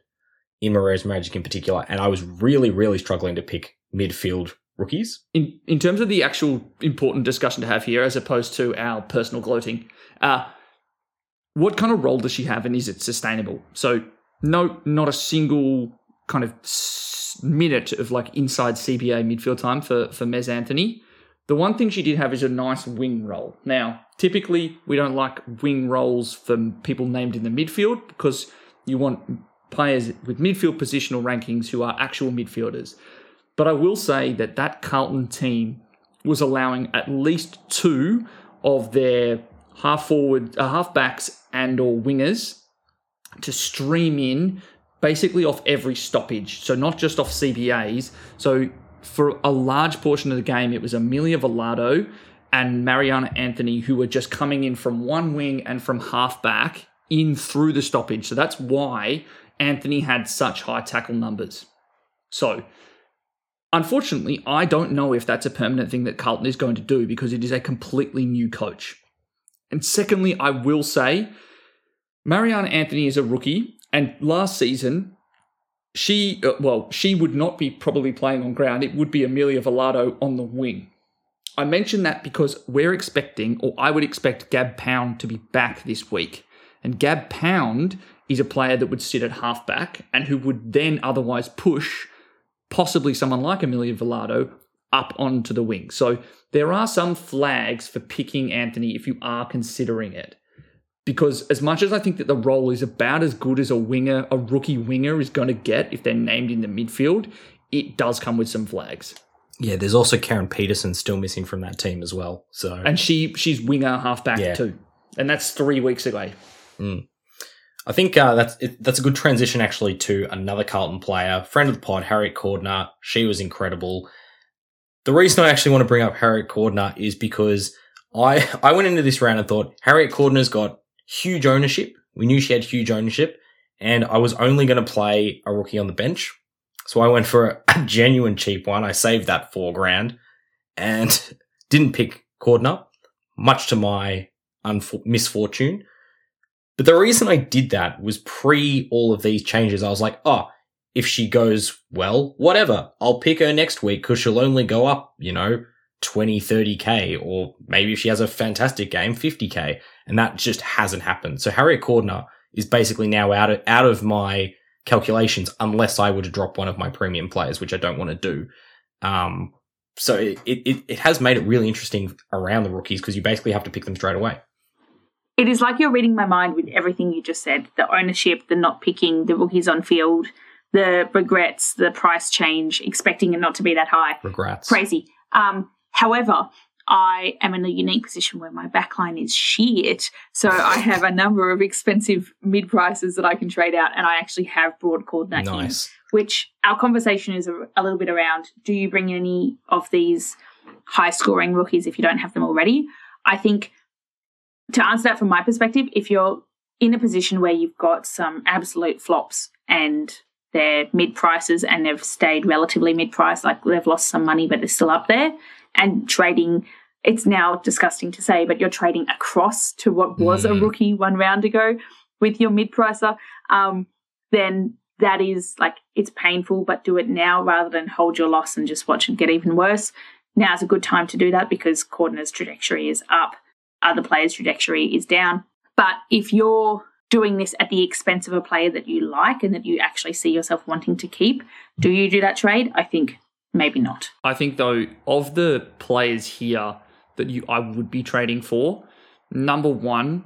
in Moreira's Magic in particular. And I was really, really struggling to pick midfield rookies. in in terms of the actual important discussion to have here, as opposed to our personal gloating, uh, what kind of role does she have, and is it sustainable? So, no, not a single kind of minute of like inside CBA midfield time for for Mez Anthony. The one thing she did have is a nice wing role. Now, typically, we don't like wing roles for people named in the midfield because you want players with midfield positional rankings who are actual midfielders. But I will say that that Carlton team was allowing at least two of their half forward, uh, half backs and or wingers to stream in basically off every stoppage. So not just off CBAs. So for a large portion of the game, it was Amelia Velardo and Mariana Anthony who were just coming in from one wing and from halfback in through the stoppage. So that's why Anthony had such high tackle numbers. So unfortunately, I don't know if that's a permanent thing that Carlton is going to do because it is a completely new coach. And secondly, I will say Mariana Anthony is a rookie, and last season, she, uh, well, she would not be probably playing on ground. It would be Amelia Velardo on the wing. I mention that because we're expecting, or I would expect Gab Pound to be back this week. And Gab Pound is a player that would sit at halfback and who would then otherwise push possibly someone like Amelia Velardo up onto the wing. So there are some flags for picking Anthony if you are considering it. Because as much as I think that the role is about as good as a winger, a rookie winger is going to get if they're named in the midfield, it does come with some flags. Yeah, there's also Kerryn Peterson still missing from that team as well. So And she she's winger halfback Yeah. too. And that's three weeks away. I think uh, that's it, that's a good transition actually to another Carlton player, friend of the pod, Harriet Cordner. She was incredible. The reason I actually want to bring up Harriet Cordner is because I I went into this round and thought Harriet Cordner's got huge ownership. We knew she had huge ownership, and I was only going to play a rookie on the bench, so I went for a, genuine cheap one. I saved that four grand, and didn't pick Cordner, much to my misfortune. But the reason I did that was pre all of these changes. I was like, oh, if she goes well, whatever. I'll pick her next week because she'll only go up, you know, 20, 30k, or maybe if she has a fantastic game, 50k. And that just hasn't happened. So Harriet Cordner is basically now out of, out of my calculations unless I were to drop one of my premium players, which I don't want to do. Um, so it, it, it has made it really interesting around the rookies because you basically have to pick them straight away. It is like you're reading my mind with everything you just said the ownership, the not picking, the rookies on field, the regrets, the price change, expecting it not to be that high. Regrets. Crazy. Um, however, I am in a unique position where my backline is shit. So I have a number of expensive mid prices that I can trade out, and I actually have broad coordinate in Nice. which our conversation is a, a little bit around do you bring any of these high scoring rookies if you don't have them already? I think to answer that from my perspective, if you're in a position where you've got some absolute flops and they're mid prices and they've stayed relatively mid price, like they've lost some money but they're still up there, and trading. It's now disgusting to say, but you're trading across to what was a Mm. rookie one round ago with your mid pricer. Um, then that is like it's painful, but do it now rather than hold your loss and just watch it get even worse. Now is a good time to do that because Cordner's trajectory is up, other players' trajectory is down. But if you're doing this at the expense of a player that you like and that you actually see yourself wanting to keep, do you do that trade? I think maybe not. I think though of the players here that you I would be trading for, number one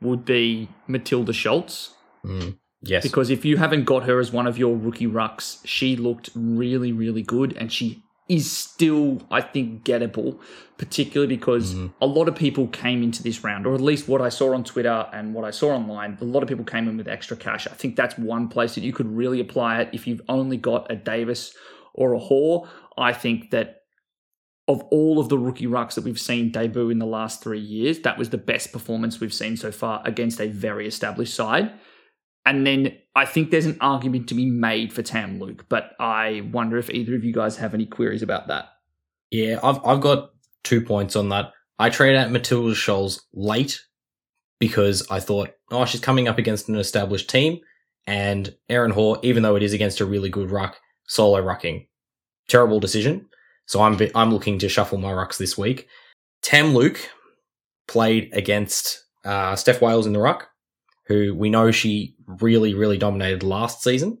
would be Matilda Schultz. Mm. Yes. Because if you haven't got her as one of your rookie rucks, she looked really, really good and she is still, I think, gettable, particularly because Mhm. a lot of people came into this round, or at least what I saw on Twitter and what I saw online, a lot of people came in with extra cash. I think that's one place that you could really apply it if you've only got a Davis or a Hoare. I think that of all of the rookie rucks that we've seen debut in the last three years, that was the best performance we've seen so far against a very established side. And then I think there's an argument to be made for Tam Luke, but I wonder if either of you guys have any queries about that. Yeah, I've I've got two points on that. I traded out Matilda Scholes late because I thought, oh, she's coming up against an established team, and Erin Hoare, even though it is against a really good ruck, solo rucking, terrible decision. So I'm I'm looking to shuffle my rucks this week. Tam Luke played against uh, Steph Wales in the ruck, who we know she really really dominated last season,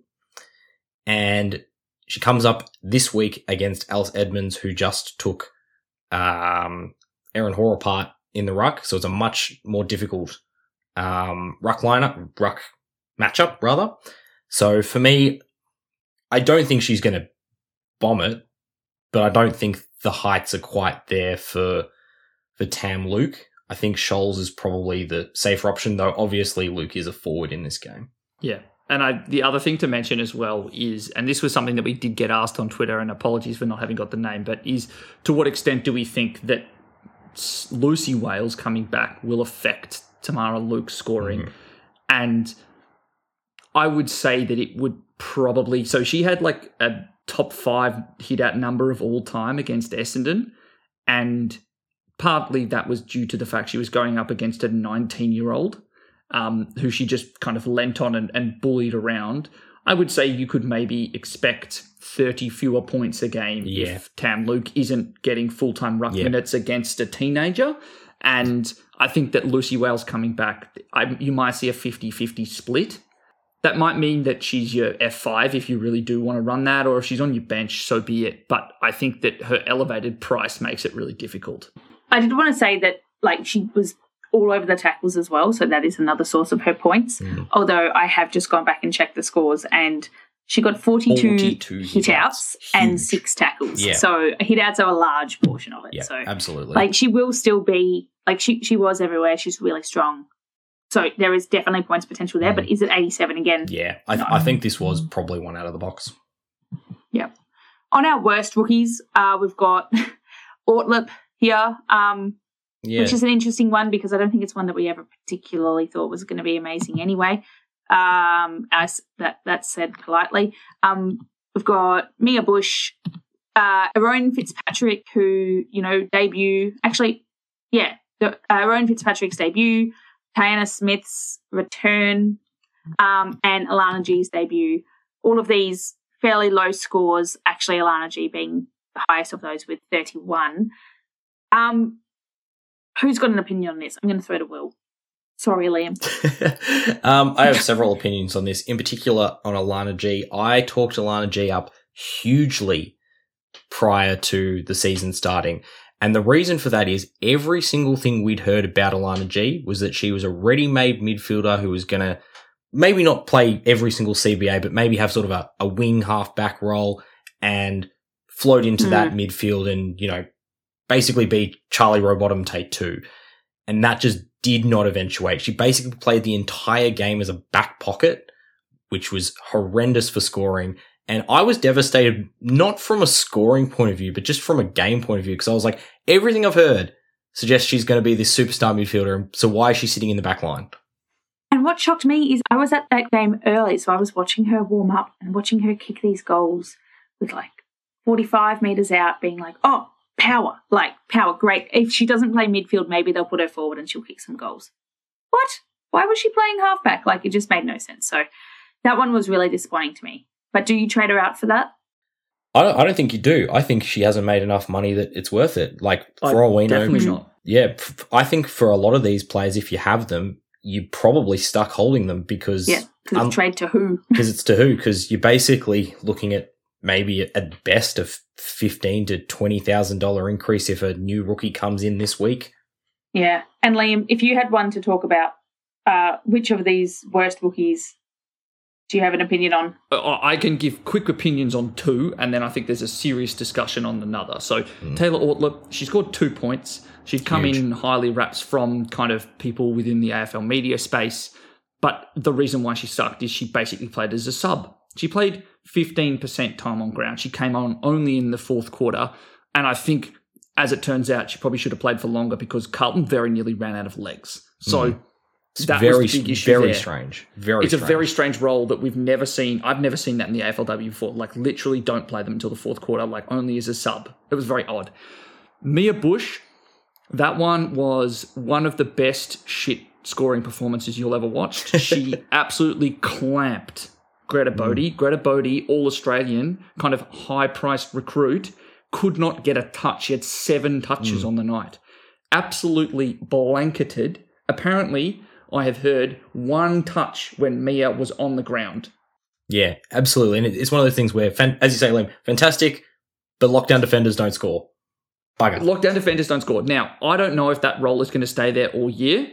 and she comes up this week against Alice Edmonds, who just took um, Erin Hoare apart in the ruck. So it's a much more difficult um, ruck lineup, ruck matchup, rather. So for me, I don't think she's going to bomb it, but I don't think the heights are quite there for for Tam Luke. I think Scholes is probably the safer option, though obviously Luke is a forward in this game. Yeah. and I, the other thing to mention as well is, and this was something that we did get asked on Twitter, and apologies for not having got the name, but is to what extent do we think that Lucy Wales coming back will affect Tamara Luke's scoring? Mm-hmm. And I would say that it would probably. So she had like a top five hit out number of all time against Essendon. And partly that was due to the fact she was going up against a 19 year old um, who she just kind of lent on and, and bullied around. I would say you could maybe expect 30 fewer points a game yeah. if Tam Luke isn't getting full time ruck yeah. minutes against a teenager. And I think that Lucy Wales coming back, I, you might see a 50 50 split. That might mean that she's your F5 if you really do want to run that, or if she's on your bench, so be it. But I think that her elevated price makes it really difficult. I did want to say that, like, she was all over the tackles as well. So that is another source of her points. Mm. Although I have just gone back and checked the scores and she got 42, 42 hit outs and six tackles. Yeah. So hit outs are a large portion of it. Yeah, so absolutely. Like she will still be like she she was everywhere. She's really strong. So there is definitely points potential there, mm. but is it 87 again? Yeah. I, th- no. I think this was probably one out of the box. Yeah. On our worst rookies, uh, we've got Ortlip here. Um, yeah. which is an interesting one because I don't think it's one that we ever particularly thought was going to be amazing anyway. Um, as that that's said politely, um, we've got Mia Bush, uh, Rowan Fitzpatrick, who you know debut actually, yeah, the, uh, Rowan Fitzpatrick's debut, Tyanna Smith's return, um, and Alana G's debut. All of these fairly low scores. Actually, Alana G being the highest of those with thirty one. Um, Who's got an opinion on this? I'm going to throw it to Will. Sorry, Liam. um, I have several opinions on this, in particular on Alana G. I talked Alana G up hugely prior to the season starting. And the reason for that is every single thing we'd heard about Alana G was that she was a ready made midfielder who was going to maybe not play every single CBA, but maybe have sort of a, a wing half back role and float into mm. that midfield and, you know, basically be Charlie Rowbottom take two. And that just did not eventuate. She basically played the entire game as a back pocket, which was horrendous for scoring. And I was devastated, not from a scoring point of view, but just from a game point of view, because I was like, everything I've heard suggests she's going to be this superstar midfielder. So why is she sitting in the back line? And what shocked me is I was at that game early, so I was watching her warm up and watching her kick these goals with like 45 metres out, being like, oh, power, like power, great. If she doesn't play midfield, maybe they'll put her forward and she'll kick some goals. What? Why was she playing halfback? Like it just made no sense. So that one was really disappointing to me. But do you trade her out for that? I don't, I don't think you do. I think she hasn't made enough money that it's worth it. Like for I, all we know, definitely not. Yeah, I think for a lot of these players, if you have them, you're probably stuck holding them because yeah, because um, trade to who? Because it's to who? Because you're basically looking at maybe at best a fifteen to twenty thousand dollar increase if a new rookie comes in this week. Yeah, and Liam, if you had one to talk about, uh, which of these worst rookies do you have an opinion on? Uh, I can give quick opinions on two, and then I think there's a serious discussion on another. So mm. Taylor Ortlip, she scored two points. She'd come Huge. in highly raps from kind of people within the AFL media space. But the reason why she sucked is she basically played as a sub. She played 15% time on ground. She came on only in the fourth quarter. And I think, as it turns out, she probably should have played for longer because Carlton very nearly ran out of legs. So mm. That very, was the big issue. Very there. strange. Very It's strange. a very strange role that we've never seen. I've never seen that in the AFLW before. Like, literally don't play them until the fourth quarter, like, only as a sub. It was very odd. Mia Bush, that one was one of the best shit scoring performances you'll ever watch. She absolutely clamped Greta hmm. Bodey. Mm. Greta Bodey, all Australian, kind of high priced recruit, could not get a touch. She had seven touches mm. on the night. Absolutely blanketed. Apparently, I have heard one touch when Mia was on the ground. Yeah, absolutely. And it's one of those things where, as you say, Liam, fantastic, but lockdown defenders don't score. Bugger. Lockdown defenders don't score. Now, I don't know if that role is going to stay there all year,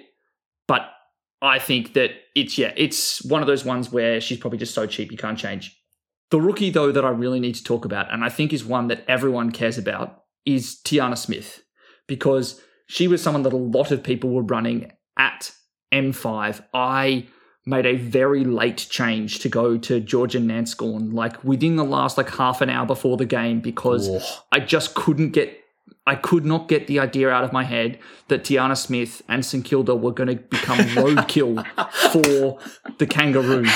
but I think that it's yeah, it's one of those ones where she's probably just so cheap you can't change. The rookie though that I really need to talk about, and I think is one that everyone cares about, is Tyanna Smith, because she was someone that a lot of people were running at M5. I made a very late change to go to Georgia Nanscorn, like within the last like half an hour before the game, because Oh. I just couldn't get, I could not get the idea out of my head that Tyanna Smith and St Kilda were going to become roadkill for the Kangaroos.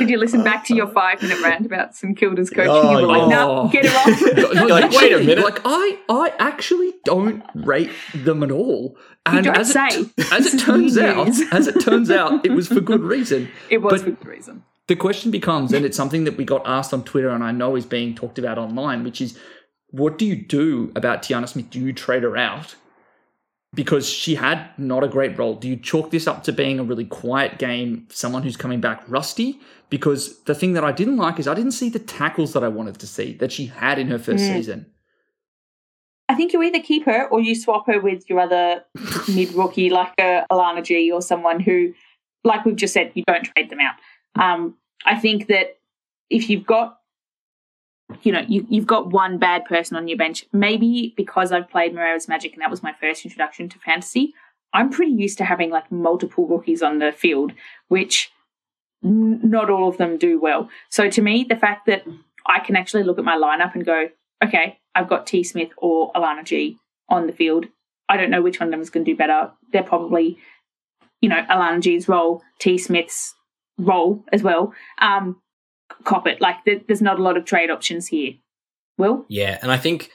Did you listen back to your five minute rant about St Kilda's coaching? Oh, you were like, no, oh. get it off. No, Like, wait a minute. Like I, I actually don't rate them at all. And don't as say. it, as This it is turns out, as it turns out, it was for good reason. it was But- for good reason. The question becomes, and it's something that we got asked on Twitter, and I know is being talked about online, which is, what do you do about Tyanna Smith? Do you trade her out? Because she had not a great role. Do you chalk this up to being a really quiet game, someone who's coming back rusty? Because the thing that I didn't like is I didn't see the tackles that I wanted to see that she had in her first Mm. season. I think you either keep her or you swap her with your other mid rookie, like a Alana G or someone who, like we've just said, you don't trade them out. Um, I think that if you've got, you know, you, you've got one bad person on your bench, maybe because I've played Moreira's Magic and that was my first introduction to fantasy, I'm pretty used to having like multiple rookies on the field, which n- not all of them do well. So to me, the fact that I can actually look at my lineup and go, okay, I've got T Smith or Alana G on the field. I don't know which one of them is going to do better. They're probably, you know, Alana G's role, T Smith's role as well. Um, cop it. Like there, there's not a lot of trade options here. Will Yeah, and I think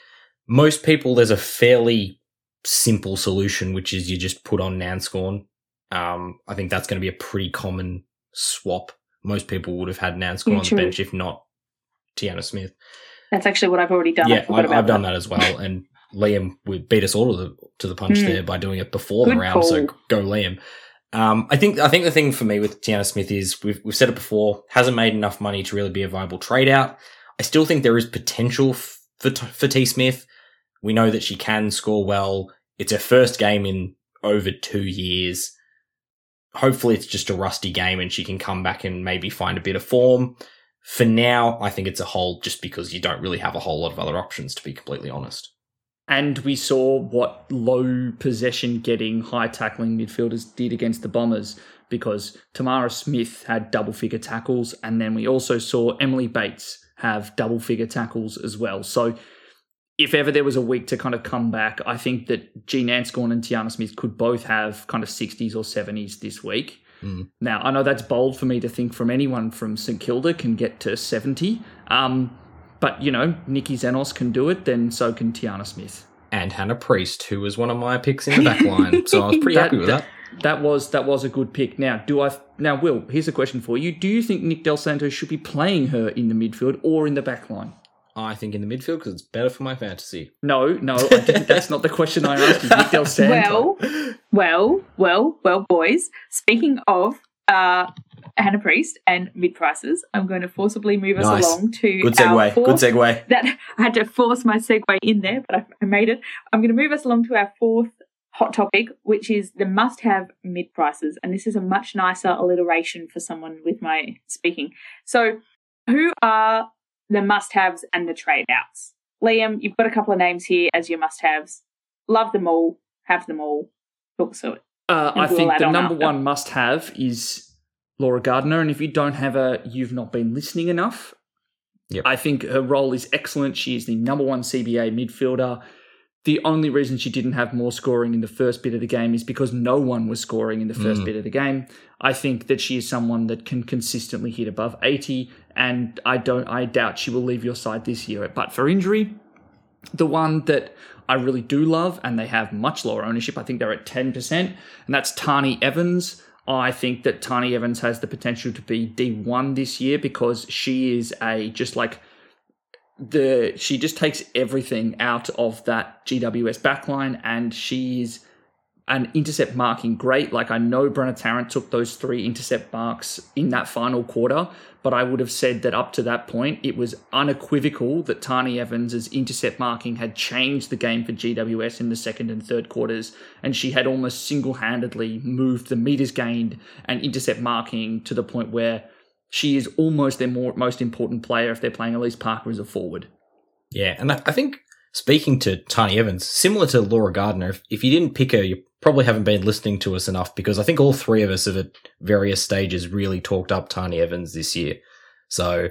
most people there's a fairly simple solution, which is you just put on Nanscorn. Um, I think that's going to be a pretty common swap. Most people would have had Nanscorn Yeah, on the bench, if not Tyanna Smith. that's actually what I've already done. Yeah, about I've done that as well, and Liam would beat us all to the to the punch Mm. there by doing it before Good the round. So go Liam. Um, I think I think the thing for me with Tyanna Smith is we've we've said it before hasn't made enough money to really be a viable trade out. I still think there is potential f- for T- for T Smith. We know that she can score well. It's her first game in over two years. Hopefully, it's just a rusty game and she can come back and maybe find a bit of form. For now, I think it's a hold just because you don't really have a whole lot of other options, to be completely honest. And we saw what low possession getting, high tackling midfielders did against the Bombers because Tamara Smith had double figure tackles, and then we also saw Emily Bates have double figure tackles as well. So if ever there was a week to kind of come back, I think that Jean Anscorn and Tyanna Smith could both have kind of 60s or 70s this week. Mm. Now, I know that's bold for me to think from anyone from St Kilda can get to 70. Um, but, you know, Nikki Xenos can do it, then so can Tyanna Smith. And Hannah Priest, who was one of my picks in the back line. So I was pretty That- happy with that. That was that was a good pick. Now, do I now Will, here's a question for you. Do you think Nick Del Santo should be playing her in the midfield or in the back line? I think in the midfield because it's better for my fantasy. No, no, I that's not the question I asked you. Nick Del Santo. Well, well, well, well, boys. Speaking of uh, Hannah Priest and mid prices, I'm going to forcibly move us along to Good our segue. Good fourth segue. that I had to force my segue in there, but I, I made it. I'm going to move us along to our fourth hot topic, which is the must have mid prices. And this is a much nicer alliteration for someone with my speaking. So, who are the must haves and the trade outs? Liam, you've got a couple of names here as your must haves. Love them all, have them all. Talk us through it. Uh, I think the number after. one must have is Laura Gardiner. And if you don't have her, you've not been listening enough. Yep. I think her role is excellent. She is the number one CBA midfielder. The only reason she didn't have more scoring in the first bit of the game is because no one was scoring in the first Mm. bit of the game. I think that she is someone that can consistently hit above 80, and I don't I doubt she will leave your side this year. But for injury, the one that I really do love, and they have much lower ownership. I think they're at 10%, and that's Tarni Evans. I think that Tarni Evans has the potential to be D1 this year because she is a just like the she just takes everything out of that GWS backline and she's an intercept marking great. Like I know Brenna Tarrant took those three intercept marks in that final quarter, but I would have said that up to that point it was unequivocal that Tarni Evans' intercept marking had changed the game for GWS in the second and third quarters, and she had almost single-handedly moved the meters gained and intercept marking to the point where she is almost their more, most important player if they're playing Alyce Parker as a forward. Yeah, and I think speaking to Tarni Evans, similar to Laura Gardiner, if, if you didn't pick her, you're probably haven't been listening to us enough because I think all three of us have at various stages really talked up Tarni Evans this year. So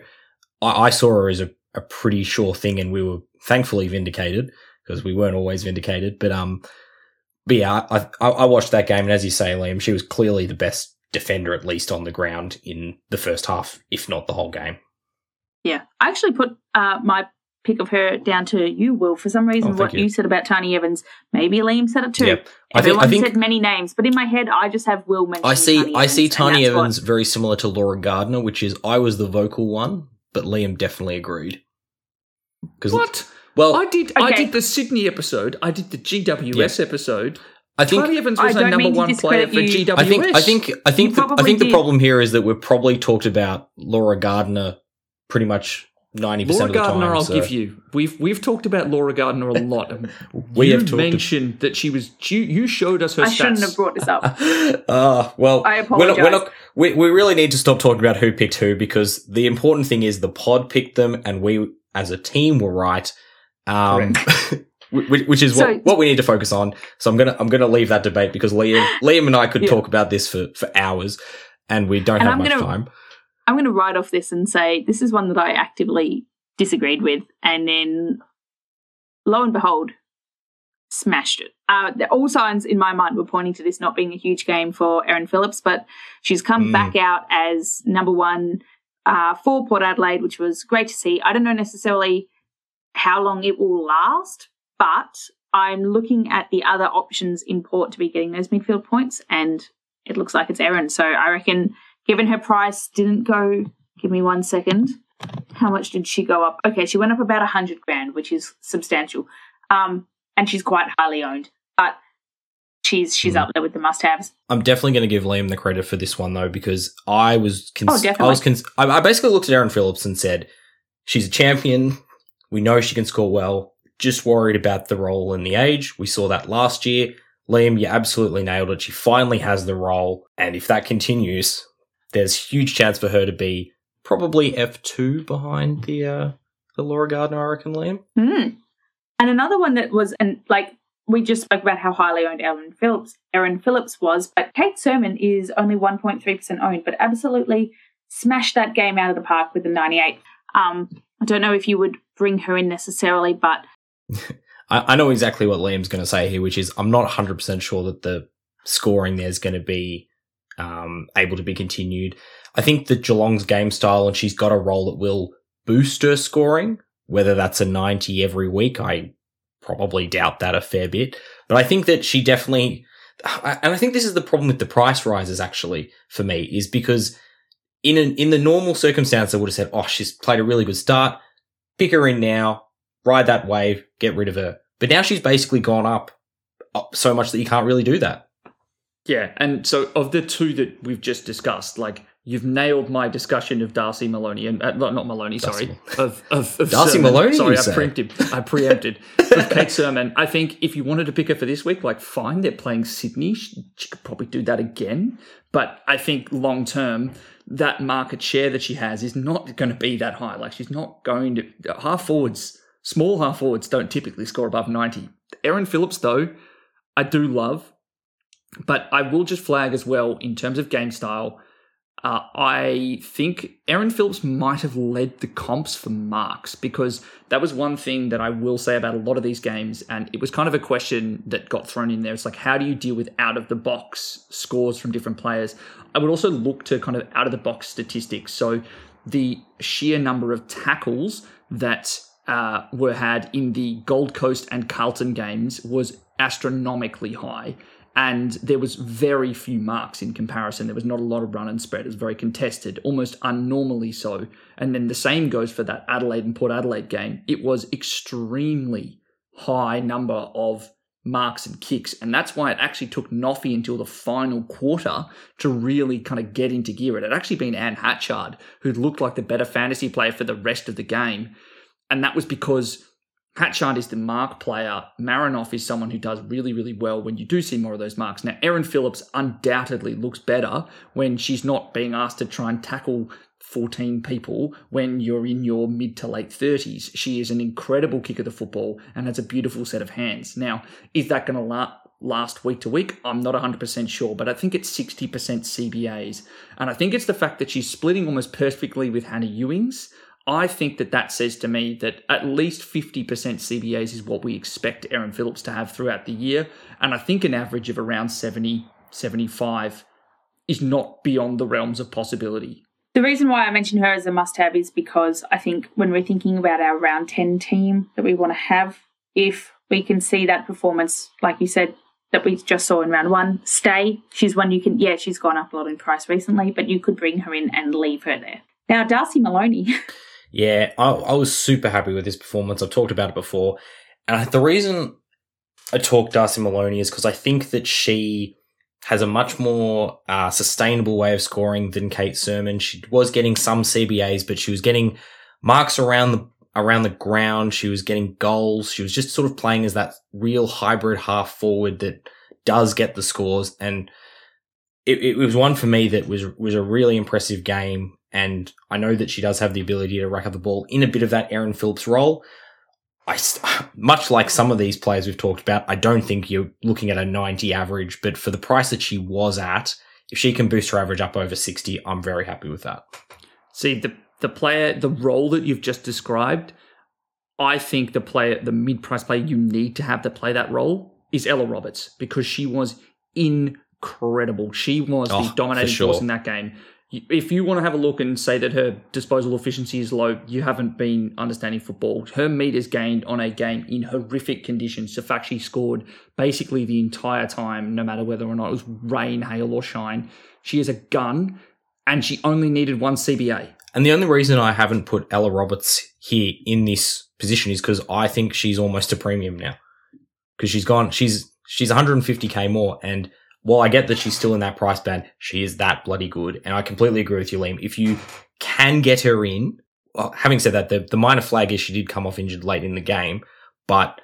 I, I saw her as a, a pretty sure thing and we were thankfully vindicated because we weren't always vindicated. But, um, but yeah, I, I, I watched that game and as you say, Liam, she was clearly the best defender, at least on the ground in the first half, if not the whole game. Yeah, I actually put uh, my pick of her down to you, Will. For some reason, Oh, what you. you. said about Tarni Evans, maybe Liam said it too. Yep. I think- Everyone I think- said many names, but in my head, I just have Will mentioned. I see. I see Tiny and that's what- Evans very similar to Laura Gardiner, which is I was the vocal one, but Liam definitely agreed. Because What? well, I did. I did the Sydney episode. I did the GWS episode. I think Tony Evans I was a don't number one player for you. GWS. I think I think I think the, I probably think the problem here is that we've probably talked about Laura Gardiner pretty much ninety Laura percent of the Gardner. time. I'll so- give you. We've we've talked about Laura Gardiner a lot. We you have talked- mentioned that she was. You, you showed us her I stats. shouldn't have brought this up. uh, well, I we're not, we're not, we, we really need to stop talking about who picked who because the important thing is the pod picked them and we as a team were right. Um, which, which is what, So- what we need to focus on. So I'm gonna I'm gonna leave that debate because Liam Liam and I could Yeah. talk about this for, for hours and we don't And have I'm much gonna- time. I'm going to write off this and say this is one that I actively disagreed with, and then lo and behold, smashed it. Uh, all signs in my mind were pointing to this not being a huge game for Erin Phillips, but she's come Mm. back out as number one uh, for Port Adelaide, which was great to see. I don't know necessarily how long it will last, but I'm looking at the other options in Port to be getting those midfield points, and it looks like it's Erin. So I reckon, given her price didn't go, give me one second. How much did she go up? Okay, she went up about a hundred grand, which is substantial. Um, and she's quite highly owned, but she's she's Mm. up there with the must-haves. I'm definitely going to give Liam the credit for this one though, because I was, cons- Oh, definitely. I was, cons- I, I basically looked at Erin Phillips and said, she's a champion. We know she can score well. Just worried about the role and the age. We saw that last year. Liam, you absolutely nailed it. She finally has the role, and if that continues, there's huge chance for her to be probably F2 behind the uh, the Laura Gardiner, I reckon, Liam. Hmm. And another one that was, and like we just spoke about how highly owned Erin Phillips, Erin Phillips was, but Kate Surman is only 1.3% owned, but absolutely smashed that game out of the park with the 98. Um, I don't know if you would bring her in necessarily, but I, I know exactly what Liam's going to say here, which is I'm not 100% sure that the scoring there's going to be um, able to be continued. I think that Geelong's game style and she's got a role that will boost her scoring, whether that's a 90 every week. I probably doubt that a fair bit, but I think that she definitely, and I think this is the problem with the price rises actually for me is because in an, in the normal circumstance, I would have said, oh, she's played a really good start. Pick her in now, ride that wave, get rid of her. But now she's basically gone up so much that you can't really do that. Yeah, and so of the two that we've just discussed, like you've nailed my discussion of Darcy Maloney and uh, not Maloney, sorry, of of, of Darcy Sermon. Maloney, Sorry, I say? preempted. I preempted of Kate Surman. I think if you wanted to pick her for this week, like fine, they're playing Sydney. She, she could probably do that again. But I think long term, that market share that she has is not going to be that high. Like she's not going to half forwards. Small half forwards don't typically score above ninety. Erin Phillips, though, I do love. But I will just flag as well in terms of game style. Uh, I think Erin Phillips might have led the comps for marks because that was one thing that I will say about a lot of these games, and it was kind of a question that got thrown in there. It's like, how do you deal with out of the box scores from different players? I would also look to kind of out of the box statistics. So the sheer number of tackles that uh, were had in the Gold Coast and Carlton games was astronomically high and there was very few marks in comparison. There was not a lot of run and spread. It was very contested, almost unnormally so. And then the same goes for that Adelaide and Port Adelaide game. It was extremely high number of marks and kicks, and that's why it actually took Noffy until the final quarter to really kind of get into gear. It had actually been Anne Hatchard who looked like the better fantasy player for the rest of the game, and that was because Hatchard is the mark player. Marinoff is someone who does really, really well when you do see more of those marks. Now, Erin Phillips undoubtedly looks better when she's not being asked to try and tackle 14 people when you're in your mid to late 30s. She is an incredible kick of the football and has a beautiful set of hands. Now, is that going to la- last week to week. I'm not 100% sure, but I think it's 60% CBAs. And I think it's the fact that she's splitting almost perfectly with Hannah Ewings. I think that that says to me that at least 50% CBAs is what we expect Erin Phillips to have throughout the year. And I think an average of around 70, 75 is not beyond the realms of possibility. The reason why I mention her as a must have is because I think when we're thinking about our round 10 team that we want to have, if we can see that performance, like you said, that we just saw in round one stay, she's one you can, yeah, she's gone up a lot in price recently, but you could bring her in and leave her there. Now, Darcy Maloney. yeah, I, I was super happy with this performance. I've talked about it before. And the reason I talk Darcy Maloney is because I think that she has a much more uh, sustainable way of scoring than Kate Surman. She was getting some CBAs, but she was getting marks around the around the ground. She was getting goals. She was just sort of playing as that real hybrid half forward that does get the scores. And it, it was one for me that was was a really impressive game. And I know that she does have the ability to rack up the ball in a bit of that Erin Phillips role. I, much like some of these players we've talked about, I don't think you're looking at a 90 average, but for the price that she was at, if she can boost her average up over 60, I'm very happy with that. See, the, the player, the role that you've just described, I think the player, the mid price player you need to have to play that role is Ella Roberts because she was incredible. She was oh, the dominating sure. force in that game if you want to have a look and say that her disposal efficiency is low, you haven't been understanding football. Her meters gained on a game in horrific conditions. The fact she scored basically the entire time, no matter whether or not it was rain, hail, or shine. She is a gun, and she only needed one CBA. And the only reason I haven't put Ella Roberts here in this position is because I think she's almost a premium now. Because she's gone, she's she's 150k more, and while I get that she's still in that price band, she is that bloody good. And I completely agree with you, Liam. If you can get her in, well, having said that, the, the minor flag is she did come off injured late in the game, but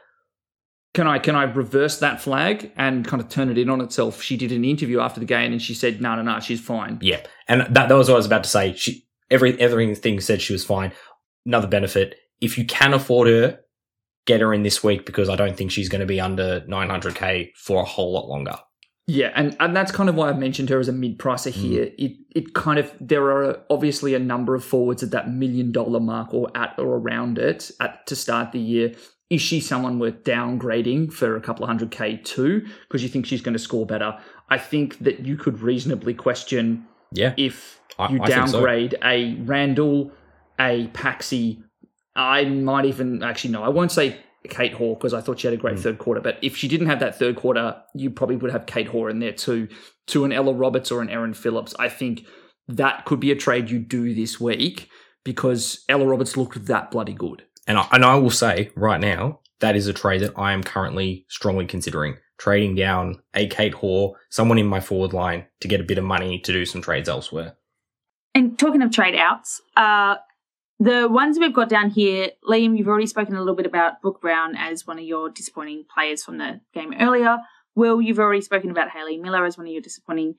can I can I reverse that flag and kind of turn it in on itself? She did an interview after the game and she said, "No, no, no, she's fine." Yeah, and that, that was what I was about to say. She every everything said she was fine. Another benefit: if you can afford her, get her in this week because I don't think she's going to be under 900k for a whole lot longer. Yeah, and, and that's kind of why I mentioned her as a mid pricer mm. here. Mm. It it kind of there are obviously a number of forwards at that million dollar mark or at or around it at to start the year. Is she someone worth downgrading for a couple of hundred K too? Because you think she's going to score better? I think that you could reasonably question yeah. if you I, downgrade so. a Randall, a Paxi. I might even actually no, I won't say Kate Hore because I thought she had a great mm. third quarter. But if she didn't have that third quarter, you probably would have Kate Hore in there too, to an Ella Roberts or an Erin Phillips. I think that could be a trade you do this week because Ella Roberts looked that bloody good. And I, and I will say right now, that is a trade that I am currently strongly considering. Trading down a Kate Hore, someone in my forward line to get a bit of money to do some trades elsewhere. And talking of trade outs, uh, the ones we've got down here, Liam, you've already spoken a little bit about Brooke Brown as one of your disappointing players from the game earlier. Will, you've already spoken about Hayley Miller as one of your disappointing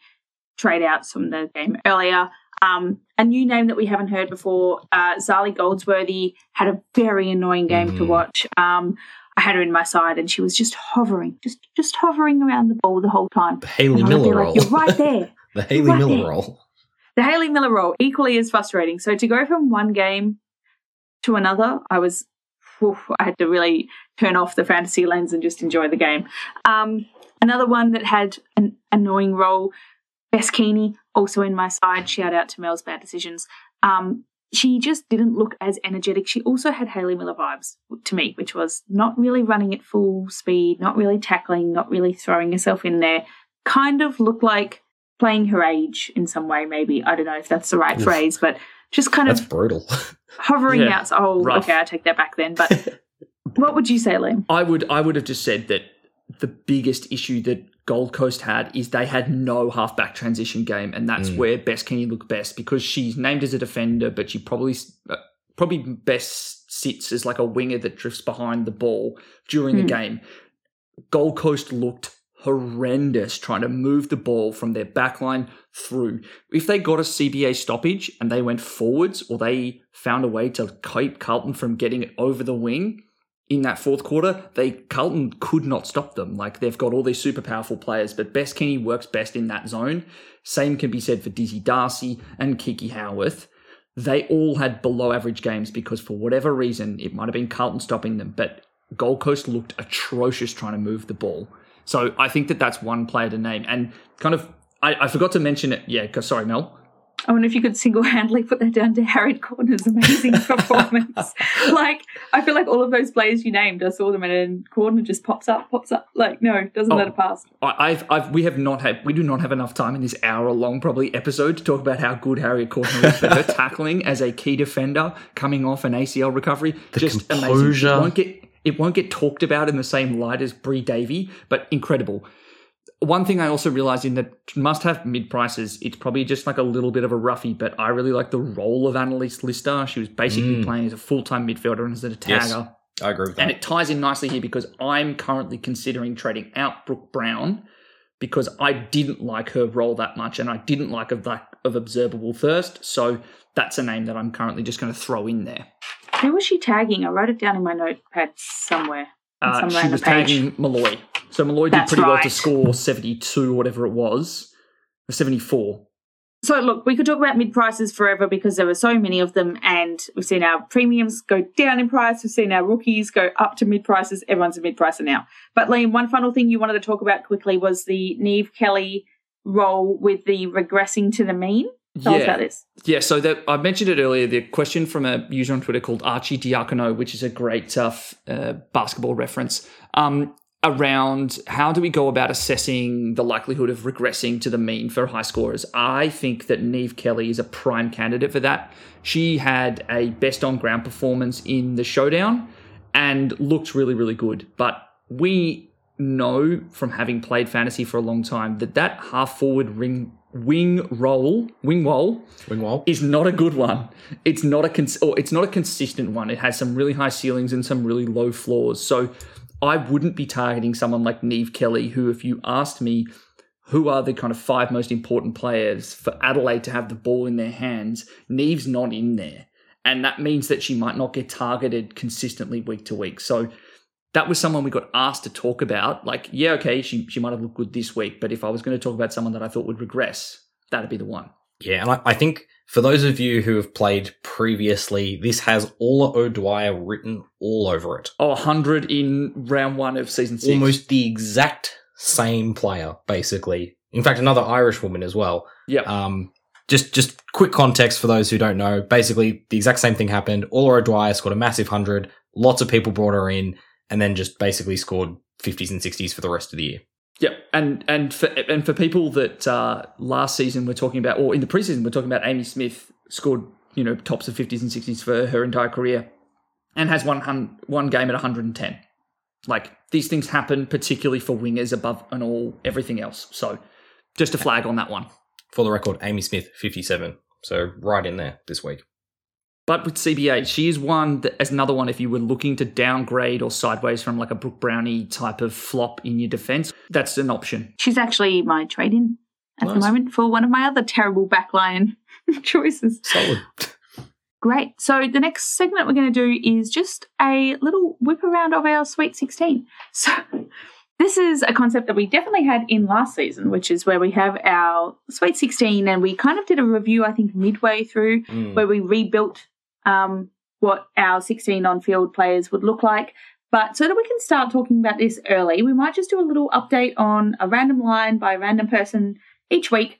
trade outs from the game earlier. Um, a new name that we haven't heard before, uh, Zali Goldsworthy, had a very annoying game mm. to watch. Um, I had her in my side and she was just hovering, just just hovering around the ball the whole time. The Hayley Miller like, role. You're right there. the Hayley right Miller there. role. The Hayley Miller role, equally as frustrating. So to go from one game to another, I was, whew, I had to really turn off the fantasy lens and just enjoy the game. Um, another one that had an annoying role, Bess Keaney, also in my side. Shout out to Mel's bad decisions. Um, she just didn't look as energetic. She also had Hayley Miller vibes to me, which was not really running at full speed, not really tackling, not really throwing herself in there. Kind of looked like playing her age in some way, maybe. I don't know if that's the right Oof. phrase, but just kind that's of brutal. hovering yeah, out. Oh, rough. okay, I take that back then. But what would you say, Liam? I would I would have just said that the biggest issue that Gold Coast had is they had no halfback transition game, and that's mm. where Bess Keaney looked best because she's named as a defender, but she probably uh, probably best sits as like a winger that drifts behind the ball during mm. the hmm. game. Gold Coast looked horrendous trying to move the ball from their backline through. If they got a CBA stoppage and they went forwards or they found a way to keep Carlton from getting it over the wing, in that fourth quarter, they Carlton could not stop them. Like they've got all these super powerful players, but Bess Keaney works best in that zone. Same can be said for Dizzy Darcy and Kiki Howarth. They all had below average games because for whatever reason, it might have been Carlton stopping them, but Gold Coast looked atrocious trying to move the ball. So I think that that's one player to name. And kind of, I, I forgot to mention it. Yeah, 'cause- sorry, Mel. I wonder if you could single handedly put that down to Harriet Cordner's amazing performance. like, I feel like all of those players you named, I saw them and then Cordner just pops up, pops up. Like, no, doesn't Oh. let it pass. I- I've, I've, we have not had, we do not have enough time in this hour-long probably episode to talk about how good Harriet Cordner is. But her tackling as a key defender coming off an ACL recovery, just amazing. composure. It won't get, it won't get talked about in the same light as Bri Davey, but incredible. One thing I also realized in that must have mid prices, it's probably just like a little bit of a roughie, but I really like the role of Annalise Lister. She was basically mm. playing as a full time midfielder and as a tagger. Yes. I agree with that. And it ties in nicely here because I'm currently considering trading out Brooke Brown because I didn't like her role that much and I didn't like of lack of observable thirst. So that's a name that I'm currently just going to throw in there. Who was she tagging? I wrote it down in my notepad somewhere. Uh, she was page. tagging Malloy. So Malloy did That's pretty well to score 72 whatever it was, or 74. So, look, we could talk about mid prices forever because there were so many of them, and we've seen our premiums go down in price. We've seen our rookies go up to mid prices. Everyone's a mid pricer now. But, Liam, one final thing you wanted to talk about quickly was the Niamh Kelly role with the regressing to the mean. Tell us about this. Yeah, so that I mentioned it earlier. The question from a user on Twitter called Archie Diacono, which is a great uh, f- uh, basketball reference, um, around how do we go about assessing the likelihood of regressing to the mean for high scorers. I think that Niamh Kelly is a prime candidate for that. She had a best on ground performance in the showdown and looked really, really good. But we know from having played fantasy for a long time that that half forward ring wing roll wing roll Wingwall. is not a good one. It's not a cons- or it's not a consistent one. It has some really high ceilings and some really low floors. So I wouldn't be targeting someone like Niamh Kelly, who, if you asked me, who are the kind of five most important players for Adelaide to have the ball in their hands, Niamh's not in there. And that means that she might not get targeted consistently week to week. So that was someone we got asked to talk about. Like, yeah, okay, she, she might have looked good this week, but if I was going to talk about someone that I thought would regress, that'd be the one. Yeah, and I, I think for those of you who have played previously, this has Orla O'Dwyer written all over it. Oh, 100 in round one of season six. Almost the exact same player, basically. In fact, another Irish woman as well. Yeah. Um, just just quick context for those who don't know. Basically, the exact same thing happened. Orla O'Dwyer scored a massive hundred. Lots of people brought her in, and then just basically scored fifties and sixties for the rest of the year. Yep, and and for and for people that uh, last season we're talking about, or in the preseason we're talking about, Amy Smith scored you know tops of fifties and sixties for her entire career, and has one one game at one hundred and ten. Like these things happen, particularly for wingers above and all everything else. So just a flag on that one. For the record, Amy Smith, fifty-seven. So right in there this week. But with CBA, she is one that, as another one. If you were looking to downgrade or sideways from like a Brooke Brownie type of flop in your defense, that's an option. She's actually my trade in at the moment for one of my other terrible backline choices. Solid. Great. So the next segment we're going to do is just a little whip around of our Sweet 16. So this is a concept that we definitely had in last season, which is where we have our Sweet 16 and we kind of did a review, I think, midway through Mm. where we rebuilt um, what our 16 on field players would look like. But so that we can start talking about this early, we might just do a little update on a random line by a random person each week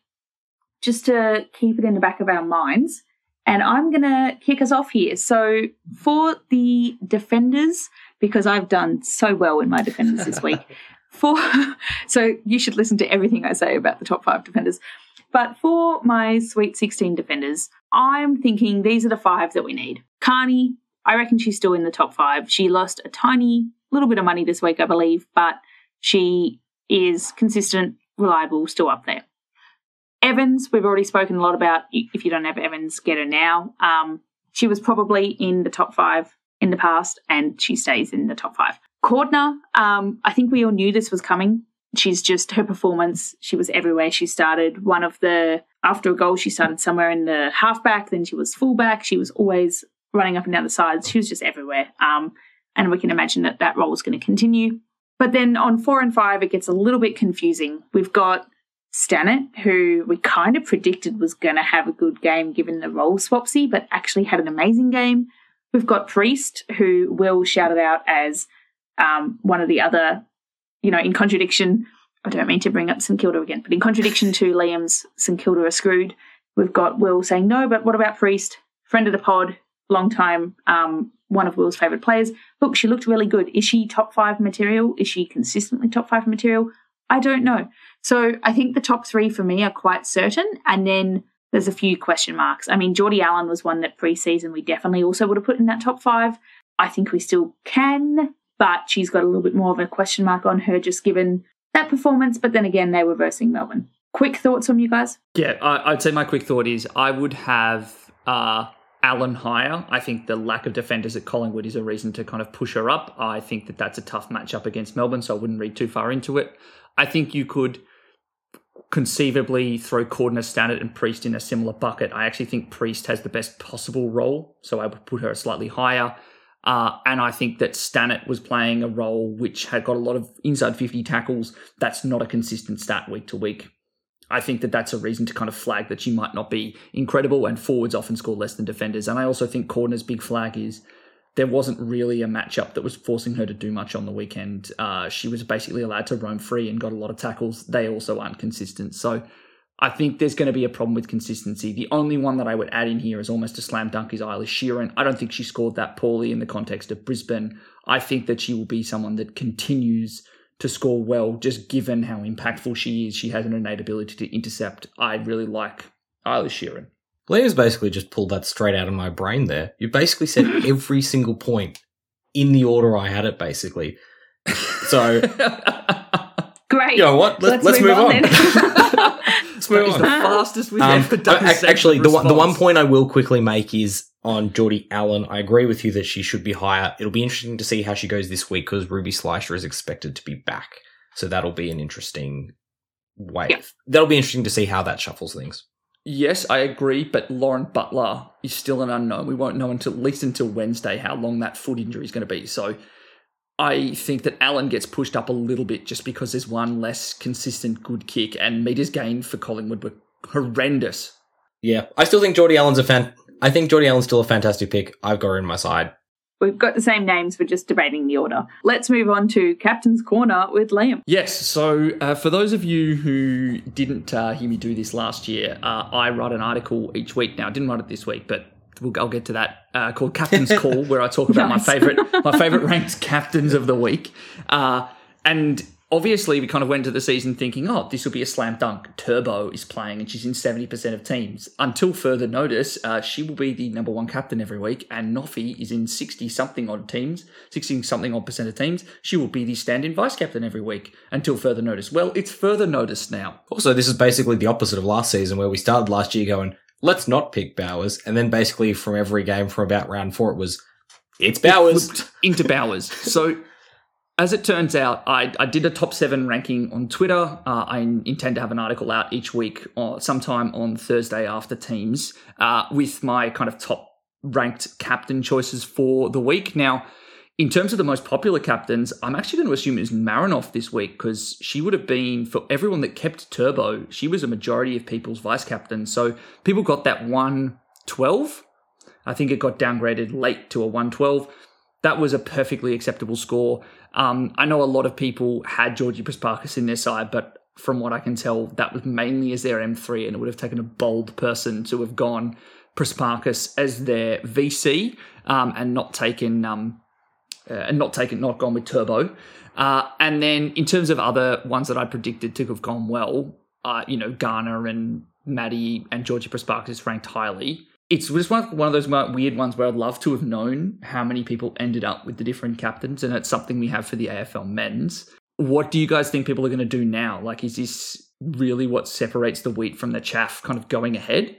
just to keep it in the back of our minds. And I'm going to kick us off here. So, for the defenders, because I've done so well in my defenders this week, for so you should listen to everything I say about the top five defenders. But for my Sweet 16 defenders, I'm thinking these are the five that we need. Carney, I reckon she's still in the top five. She lost a tiny little bit of money this week, I believe, but she is consistent, reliable, still up there. Evans, we've already spoken a lot about. If you don't have Evans, get her now. Um, she was probably in the top five in the past, and she stays in the top five. Cordner, um, I think we all knew this was coming. She's just her performance. She was everywhere. She started one of the after a goal. She started somewhere in the halfback. Then she was fullback. She was always running up and down the sides. She was just everywhere. Um, and we can imagine that that role is going to continue. But then on four and five, it gets a little bit confusing. We've got Stannard, who we kind of predicted was going to have a good game given the role swapsy, but actually had an amazing game. We've got Priest, who Will shouted out as um, one of the other, you know, in contradiction. I don't mean to bring up St Kilda again, but in contradiction to Liam's St Kilda are screwed, we've got Will saying no, but what about Priest? Friend of the pod, long time, um, one of Will's favourite players. Look, she looked really good. Is she top five material? Is she consistently top five material? I don't know. So I think the top three for me are quite certain. And then there's a few question marks. I mean, Geordie Allen was one that preseason we definitely also would have put in that top five. I think we still can, but she's got a little bit more of a question mark on her just given that performance. But then again, they were versing Melbourne. Quick thoughts from you guys? Yeah, I, would say my quick thought is I would have uh, Allen higher. I think the lack of defenders at Collingwood is a reason to kind of push her up. I think that that's a tough matchup against Melbourne, so I wouldn't read too far into it. I think you could conceivably throw Cordner, Stannard, and Priest in a similar bucket. I actually think Priest has the best possible role, so I would put her slightly higher. Uh, and I think that Stannard was playing a role which had got a lot of inside 50 tackles. That's not a consistent stat week to week. I think that that's a reason to kind of flag that she might not be incredible, and forwards often score less than defenders. And I also think Cordner's big flag is there wasn't really a matchup that was forcing her to do much on the weekend. Uh, she was basically allowed to roam free and got a lot of tackles. They also aren't consistent. So I think there's going to be a problem with consistency. The only one that I would add in here is almost a slam dunk is Eilish Sheerin. I don't think she scored that poorly in the context of Brisbane. I think that she will be someone that continues to score well, just given how impactful she is. She has an innate ability to intercept. I really like Eilish Sheerin. Liam's basically just pulled that straight out of my brain there. You basically said every single point in the order I had it, basically. So. Great. You know what? Let, us move, move, on. on. let's move on. the fastest we've um, ever done. Actually, the one, the one point I will quickly make is on Geordie Allen. I agree with you that she should be higher. It'll be interesting to see how she goes this week because Ruby Schleicher is expected to be back. So that'll be an interesting way. Yeah. That'll be interesting to see how that shuffles things. Yes, I agree, but Lauren Butler is still an unknown. We won't know until at least until Wednesday how long that foot injury is going to be. So I think that Allen gets pushed up a little bit just because there's one less consistent good kick, and meters gained for Collingwood were horrendous. Yeah, I still think Geordie Allen's a fan. I think Geordie Allen's still a fantastic pick. I've got her in my side. We've got the same names, we're just debating the order. Let's move on to Captain's Corner with Liam. Yes, so uh, for those of you who didn't uh, hear me do this last year, uh, I write an article each week. Now, I didn't write it this week, but we'll, I'll get to that. Uh, called Captain's Call, where I talk about nice. my favorite my favorite ranked captains of the week. Uh, and obviously we kind of went to the season thinking, oh, this will be a slam dunk. Turbo is playing and she's in 70% of teams. Until further notice, uh, she will be the number one captain every week, and Noffy is in 60 something odd teams, 60 something odd percent of teams. She will be the stand in vice captain every week until further notice. Well, it's further notice now. Also, this is basically the opposite of last season where we started last year going, let's not pick Bowers. And then basically from every game from about round four, it was, it's Bowers. It into Bowers. so as it turns out, I, I did a top seven ranking on Twitter. Uh, I intend to have an article out each week, or sometime on Thursday after teams, uh, with my kind of top ranked captain choices for the week. Now, in terms of the most popular captains, I'm actually going to assume it's Marinoff this week because she would have been, for everyone that kept Turbo, she was a majority of people's vice captain. So people got that 112. I think it got downgraded late to a 112. That was a perfectly acceptable score. Um, I know a lot of people had Georgie Prespakis in their side, but from what I can tell, that was mainly as their M3, and it would have taken a bold person to have gone Prespakis as their VC um, and not taken um, uh, and not taken not gone with Turbo. Uh, and then in terms of other ones that I predicted to have gone well, uh, you know, Garner and Maddie and Georgie Prespakis ranked highly it's just one, one of those weird ones where I'd love to have known how many people ended up with the different captains, and it's something we have for the AFL men's. What do you guys think people are going to do now? Like, is this really what separates the wheat from the chaff kind of going ahead?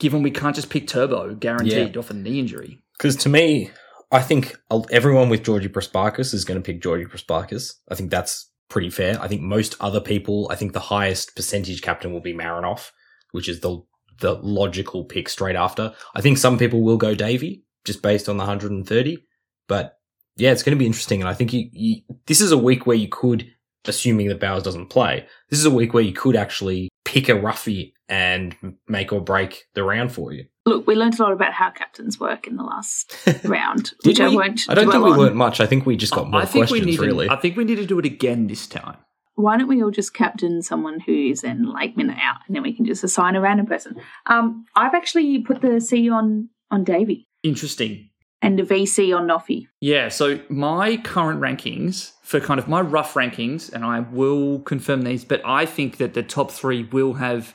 Given we can't just pick Turbo guaranteed yeah. off a knee injury. Because to me, I think everyone with Georgie Prespakis is going to pick Georgie Prespakis. I think that's pretty fair. I think most other people, I think the highest percentage captain will be Marinoff, which is the the logical pick straight after. I think some people will go Davey just based on the 130, but yeah, it's going to be interesting. And I think you, you, this is a week where you could, assuming that Bowers doesn't play, this is a week where you could actually pick a roughie and make or break the round for you. Look, we learned a lot about how captains work in the last round, which Did I we? won't. I don't think we on. learned much. I think we just got more I think we questions, need. really. To, I think we need to do it again this time. Why don't we all just captain someone who is in like minute out, and then we can just assign a random person? Um, I've actually put the C on on Davey Interesting. And the VC on Noffy. Yeah, so my current rankings for kind of my rough rankings, and I will confirm these, but I think that the top three will have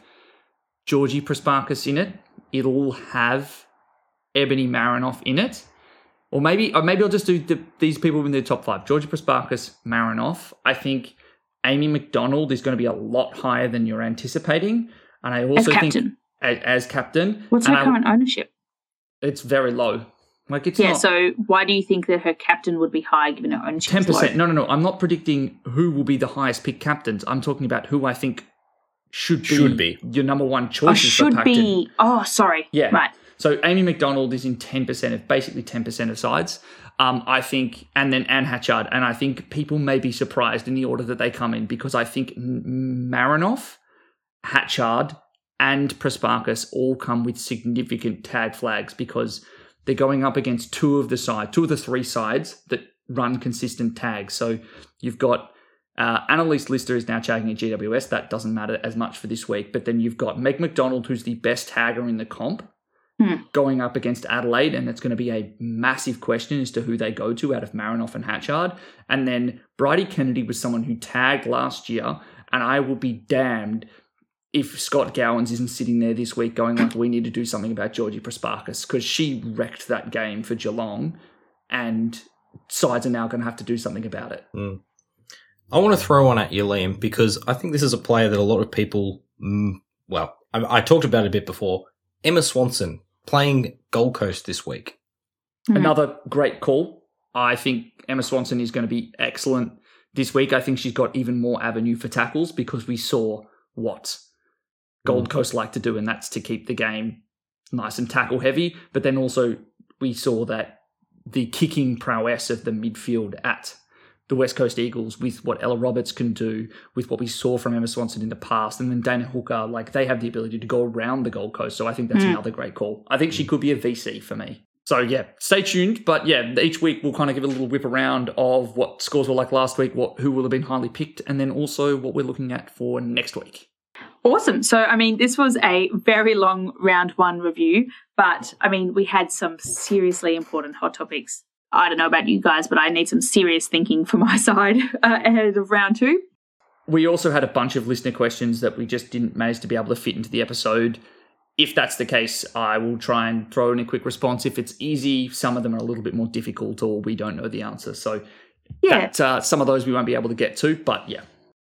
Georgie Prespakis in it. It'll have Ebony Marinoff in it. Or maybe or maybe I'll just do the, these people in the top five. Georgie Prespakis, Marinoff. I think Amy McDonald is going to be a lot higher than you're anticipating. And I also think as, as captain. what's her I- current ownership? It's very low. Like it's Yeah, not, so why do you think that her captain would be high given her ownership? Ten percent. No, no, no. I'm not predicting who will be the highest pick captains. I'm talking about who I think should be, Should be. your number one choice. should be. Oh, sorry. Yeah. Right. So Amy McDonald is in ten percent of basically ten percent of sides. Um, I think, and then Anne Hatchard, and I think people may be surprised in the order that they come in because I think M- Marinoff, Hatchard, and Prespakis all come with significant tag flags because they're going up against two of the side, two of the three sides that run consistent tags. So you've got uh, Annalise Lister is now tagging at GWS. That doesn't matter as much for this week. But then you've got Meg McDonald, who's the best tagger in the comp, Hmm. going up against Adelaide. And it's going to be a massive question as to who they go to out of Marinoff and Hatchard. And then Bridie Kennedy was someone who tagged last year. And I will be damned if Scott Gowans isn't sitting there this week going like, we need to do something about Georgie Prespakis because she wrecked that game for Geelong and sides are now going to have to do something about it. I want to throw one at you, Liam, because I think this is a player that a lot of people, mm, well, I, I talked about it a bit before. Emma Swanson playing Gold Coast this week. Mhm. Another great call. I think Emma Swanson is going to be excellent this week. I think she's got even more avenue for tackles because we saw what Gold Coast like to do, and that's to keep the game nice and tackle heavy. But then also we saw that the kicking prowess of the midfield at the West Coast Eagles with what Ella Roberts can do, with what we saw from Emma Swanson in the past, and then Dana Hooker, like they have the ability to go around the Gold Coast. So I think that's Mm. another great call. I think she could be a VC for me. So yeah, stay tuned. But yeah, each week we'll kind of give a little whip around of what scores were like last week, what who will have been highly picked, and then also what we're looking at for next week. Awesome. So, I mean, this was a very long round one review, but I mean, we had some seriously important hot topics. I don't know about you guys, but I need some serious thinking for my side uh, ahead of round two. We also had a bunch of listener questions that we just didn't manage to be able to fit into the episode. If that's the case, I will try and throw in a quick response. If it's easy, some of them are a little bit more difficult or we don't know the answer. So Yeah. that, uh, some of those we won't be able to get to, but yeah.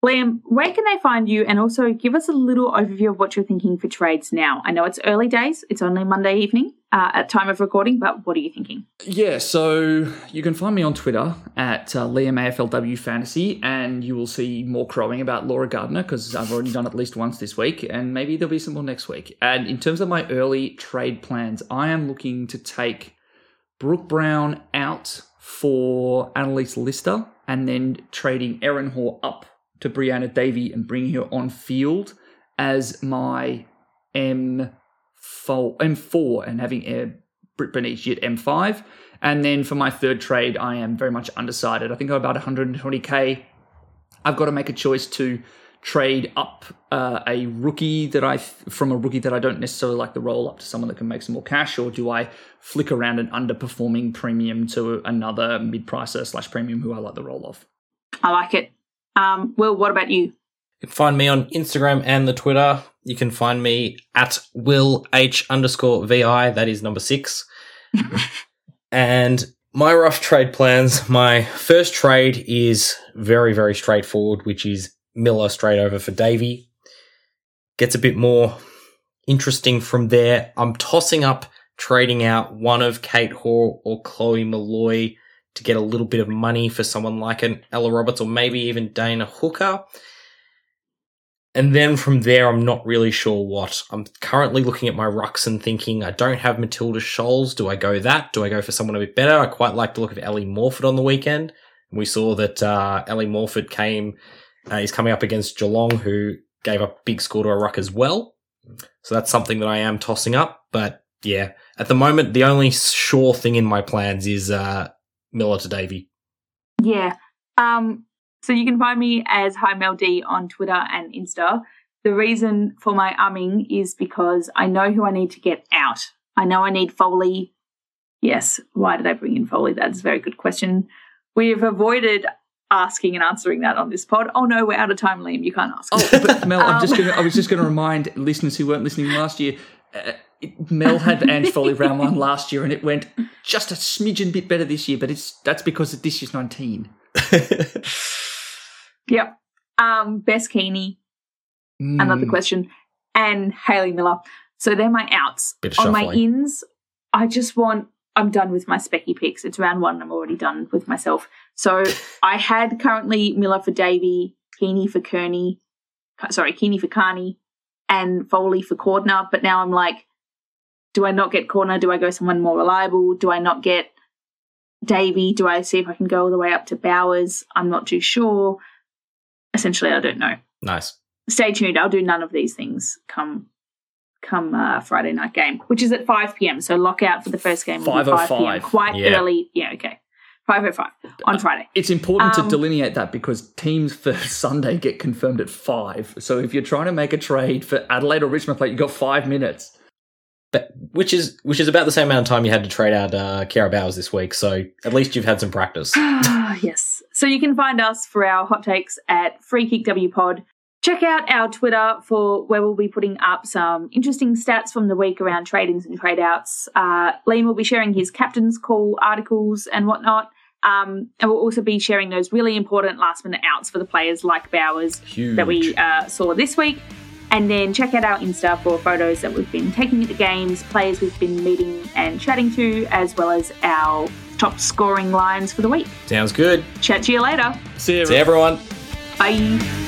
Liam, where can they find you? And also give us a little overview of what you're thinking for trades now. I know it's early days, it's only Monday evening uh, at time of recording, but what are you thinking? Yeah, so you can find me on Twitter at uh, Liam AFLW Fantasy, and you will see more crowing about Laura Gardiner because I've already done at least once this week, and maybe there'll be some more next week. And in terms of my early trade plans, I am looking to take Brooke Brown out for Annalise Lister, and then trading Erin Hoare up to Brianna Davey and bringing her on field as my M4, M4 and having uh, Britt Bonnici at M5. And then for my third trade, I am very much undecided. I think I'm about 120k. I've got to make a choice to trade up uh, a rookie that I from a rookie that I don't necessarily like the roll up to someone that can make some more cash, or do I flick around an underperforming premium to another mid pricer slash premium who I like the roll of? I like it. Um, Will, what about you? You can find me on Instagram and the Twitter. You can find me at Will H underscore VI. That is number six. and my rough trade plans. My first trade is very, very straightforward, which is Miller straight over for Davey. Gets a bit more interesting from there. I'm tossing up trading out one of Kate Hore or Chloe Molloy to get a little bit of money for someone like an Ella Roberts or maybe even Dana Hooker. and then from there, I'm not really sure what. I'm currently looking at my rucks and thinking, I don't have Matilda Scholes. Do I go that? Do I go for someone a bit better? I quite like the look of Ally Morphett on the weekend. We saw that uh, Ally Morphett came, uh, he's coming up against Geelong, who gave up a big score to a ruck as well. So that's something that I am tossing up. But yeah, at the moment, the only sure thing in my plans is uh, Miller to Davey. Yeah. Um, so you can find me as Hi Mel D on Twitter and Insta. The reason for my umming is because I know who I need to get out. I know I need Foley. Yes. Why did I bring in Foley? That's a very good question. We've avoided asking and answering that on this pod. Oh no, we're out of time, Liam. You can't ask. Oh, but Mel, I'm just um, gonna, I was just going to remind listeners who weren't listening last year. Uh, Mel had Ange Foley round one last year, and it went just a smidgen bit better this year. But it's that's because this year's 19. yep. Um, Bess Keaney. Mm. Another question, and Hayley Miller. So they're my outs. On my ins, I just want I'm done with my specky picks. It's round one. I'm already done with myself. So I had currently Miller for Davey, Keaney for Kearney, sorry, Keaney for Carney, and Foley for Cordner. But now I'm like, do I not get Cordner? Do I go someone more reliable? Do I not get Davey? Do I see if I can go all the way up to Bowers? I'm not too sure. Essentially, I don't know. Nice. Stay tuned. I'll do none of these things come come uh, Friday night game, which is at 5 p.m. So lockout for the first game. Five o oh five. Quite yeah. early. Yeah, okay. 5.05 on Friday. It's important um, to delineate that because teams for Sunday get confirmed at 5. So if you're trying to make a trade for Adelaide or Richmond Plate, you've got five minutes. But, which is which is about the same amount of time you had to trade out uh, Kiara Bowers this week. So at least you've had some practice. yes. So you can find us for our hot takes at Free Kick W Pod Check out our Twitter for where we'll be putting up some interesting stats from the week around trade-ins and trade-outs. Uh, Liam will be sharing his captain's call articles and whatnot. Um, and we'll also be sharing those really important last minute outs for the players like Bowers Huge. that we uh, saw this week. And then check out our Insta for photos that we've been taking at the games, players we've been meeting and chatting to, as well as our top scoring lines for the week. Sounds good. Chat to you later. See you, See everyone. Bye.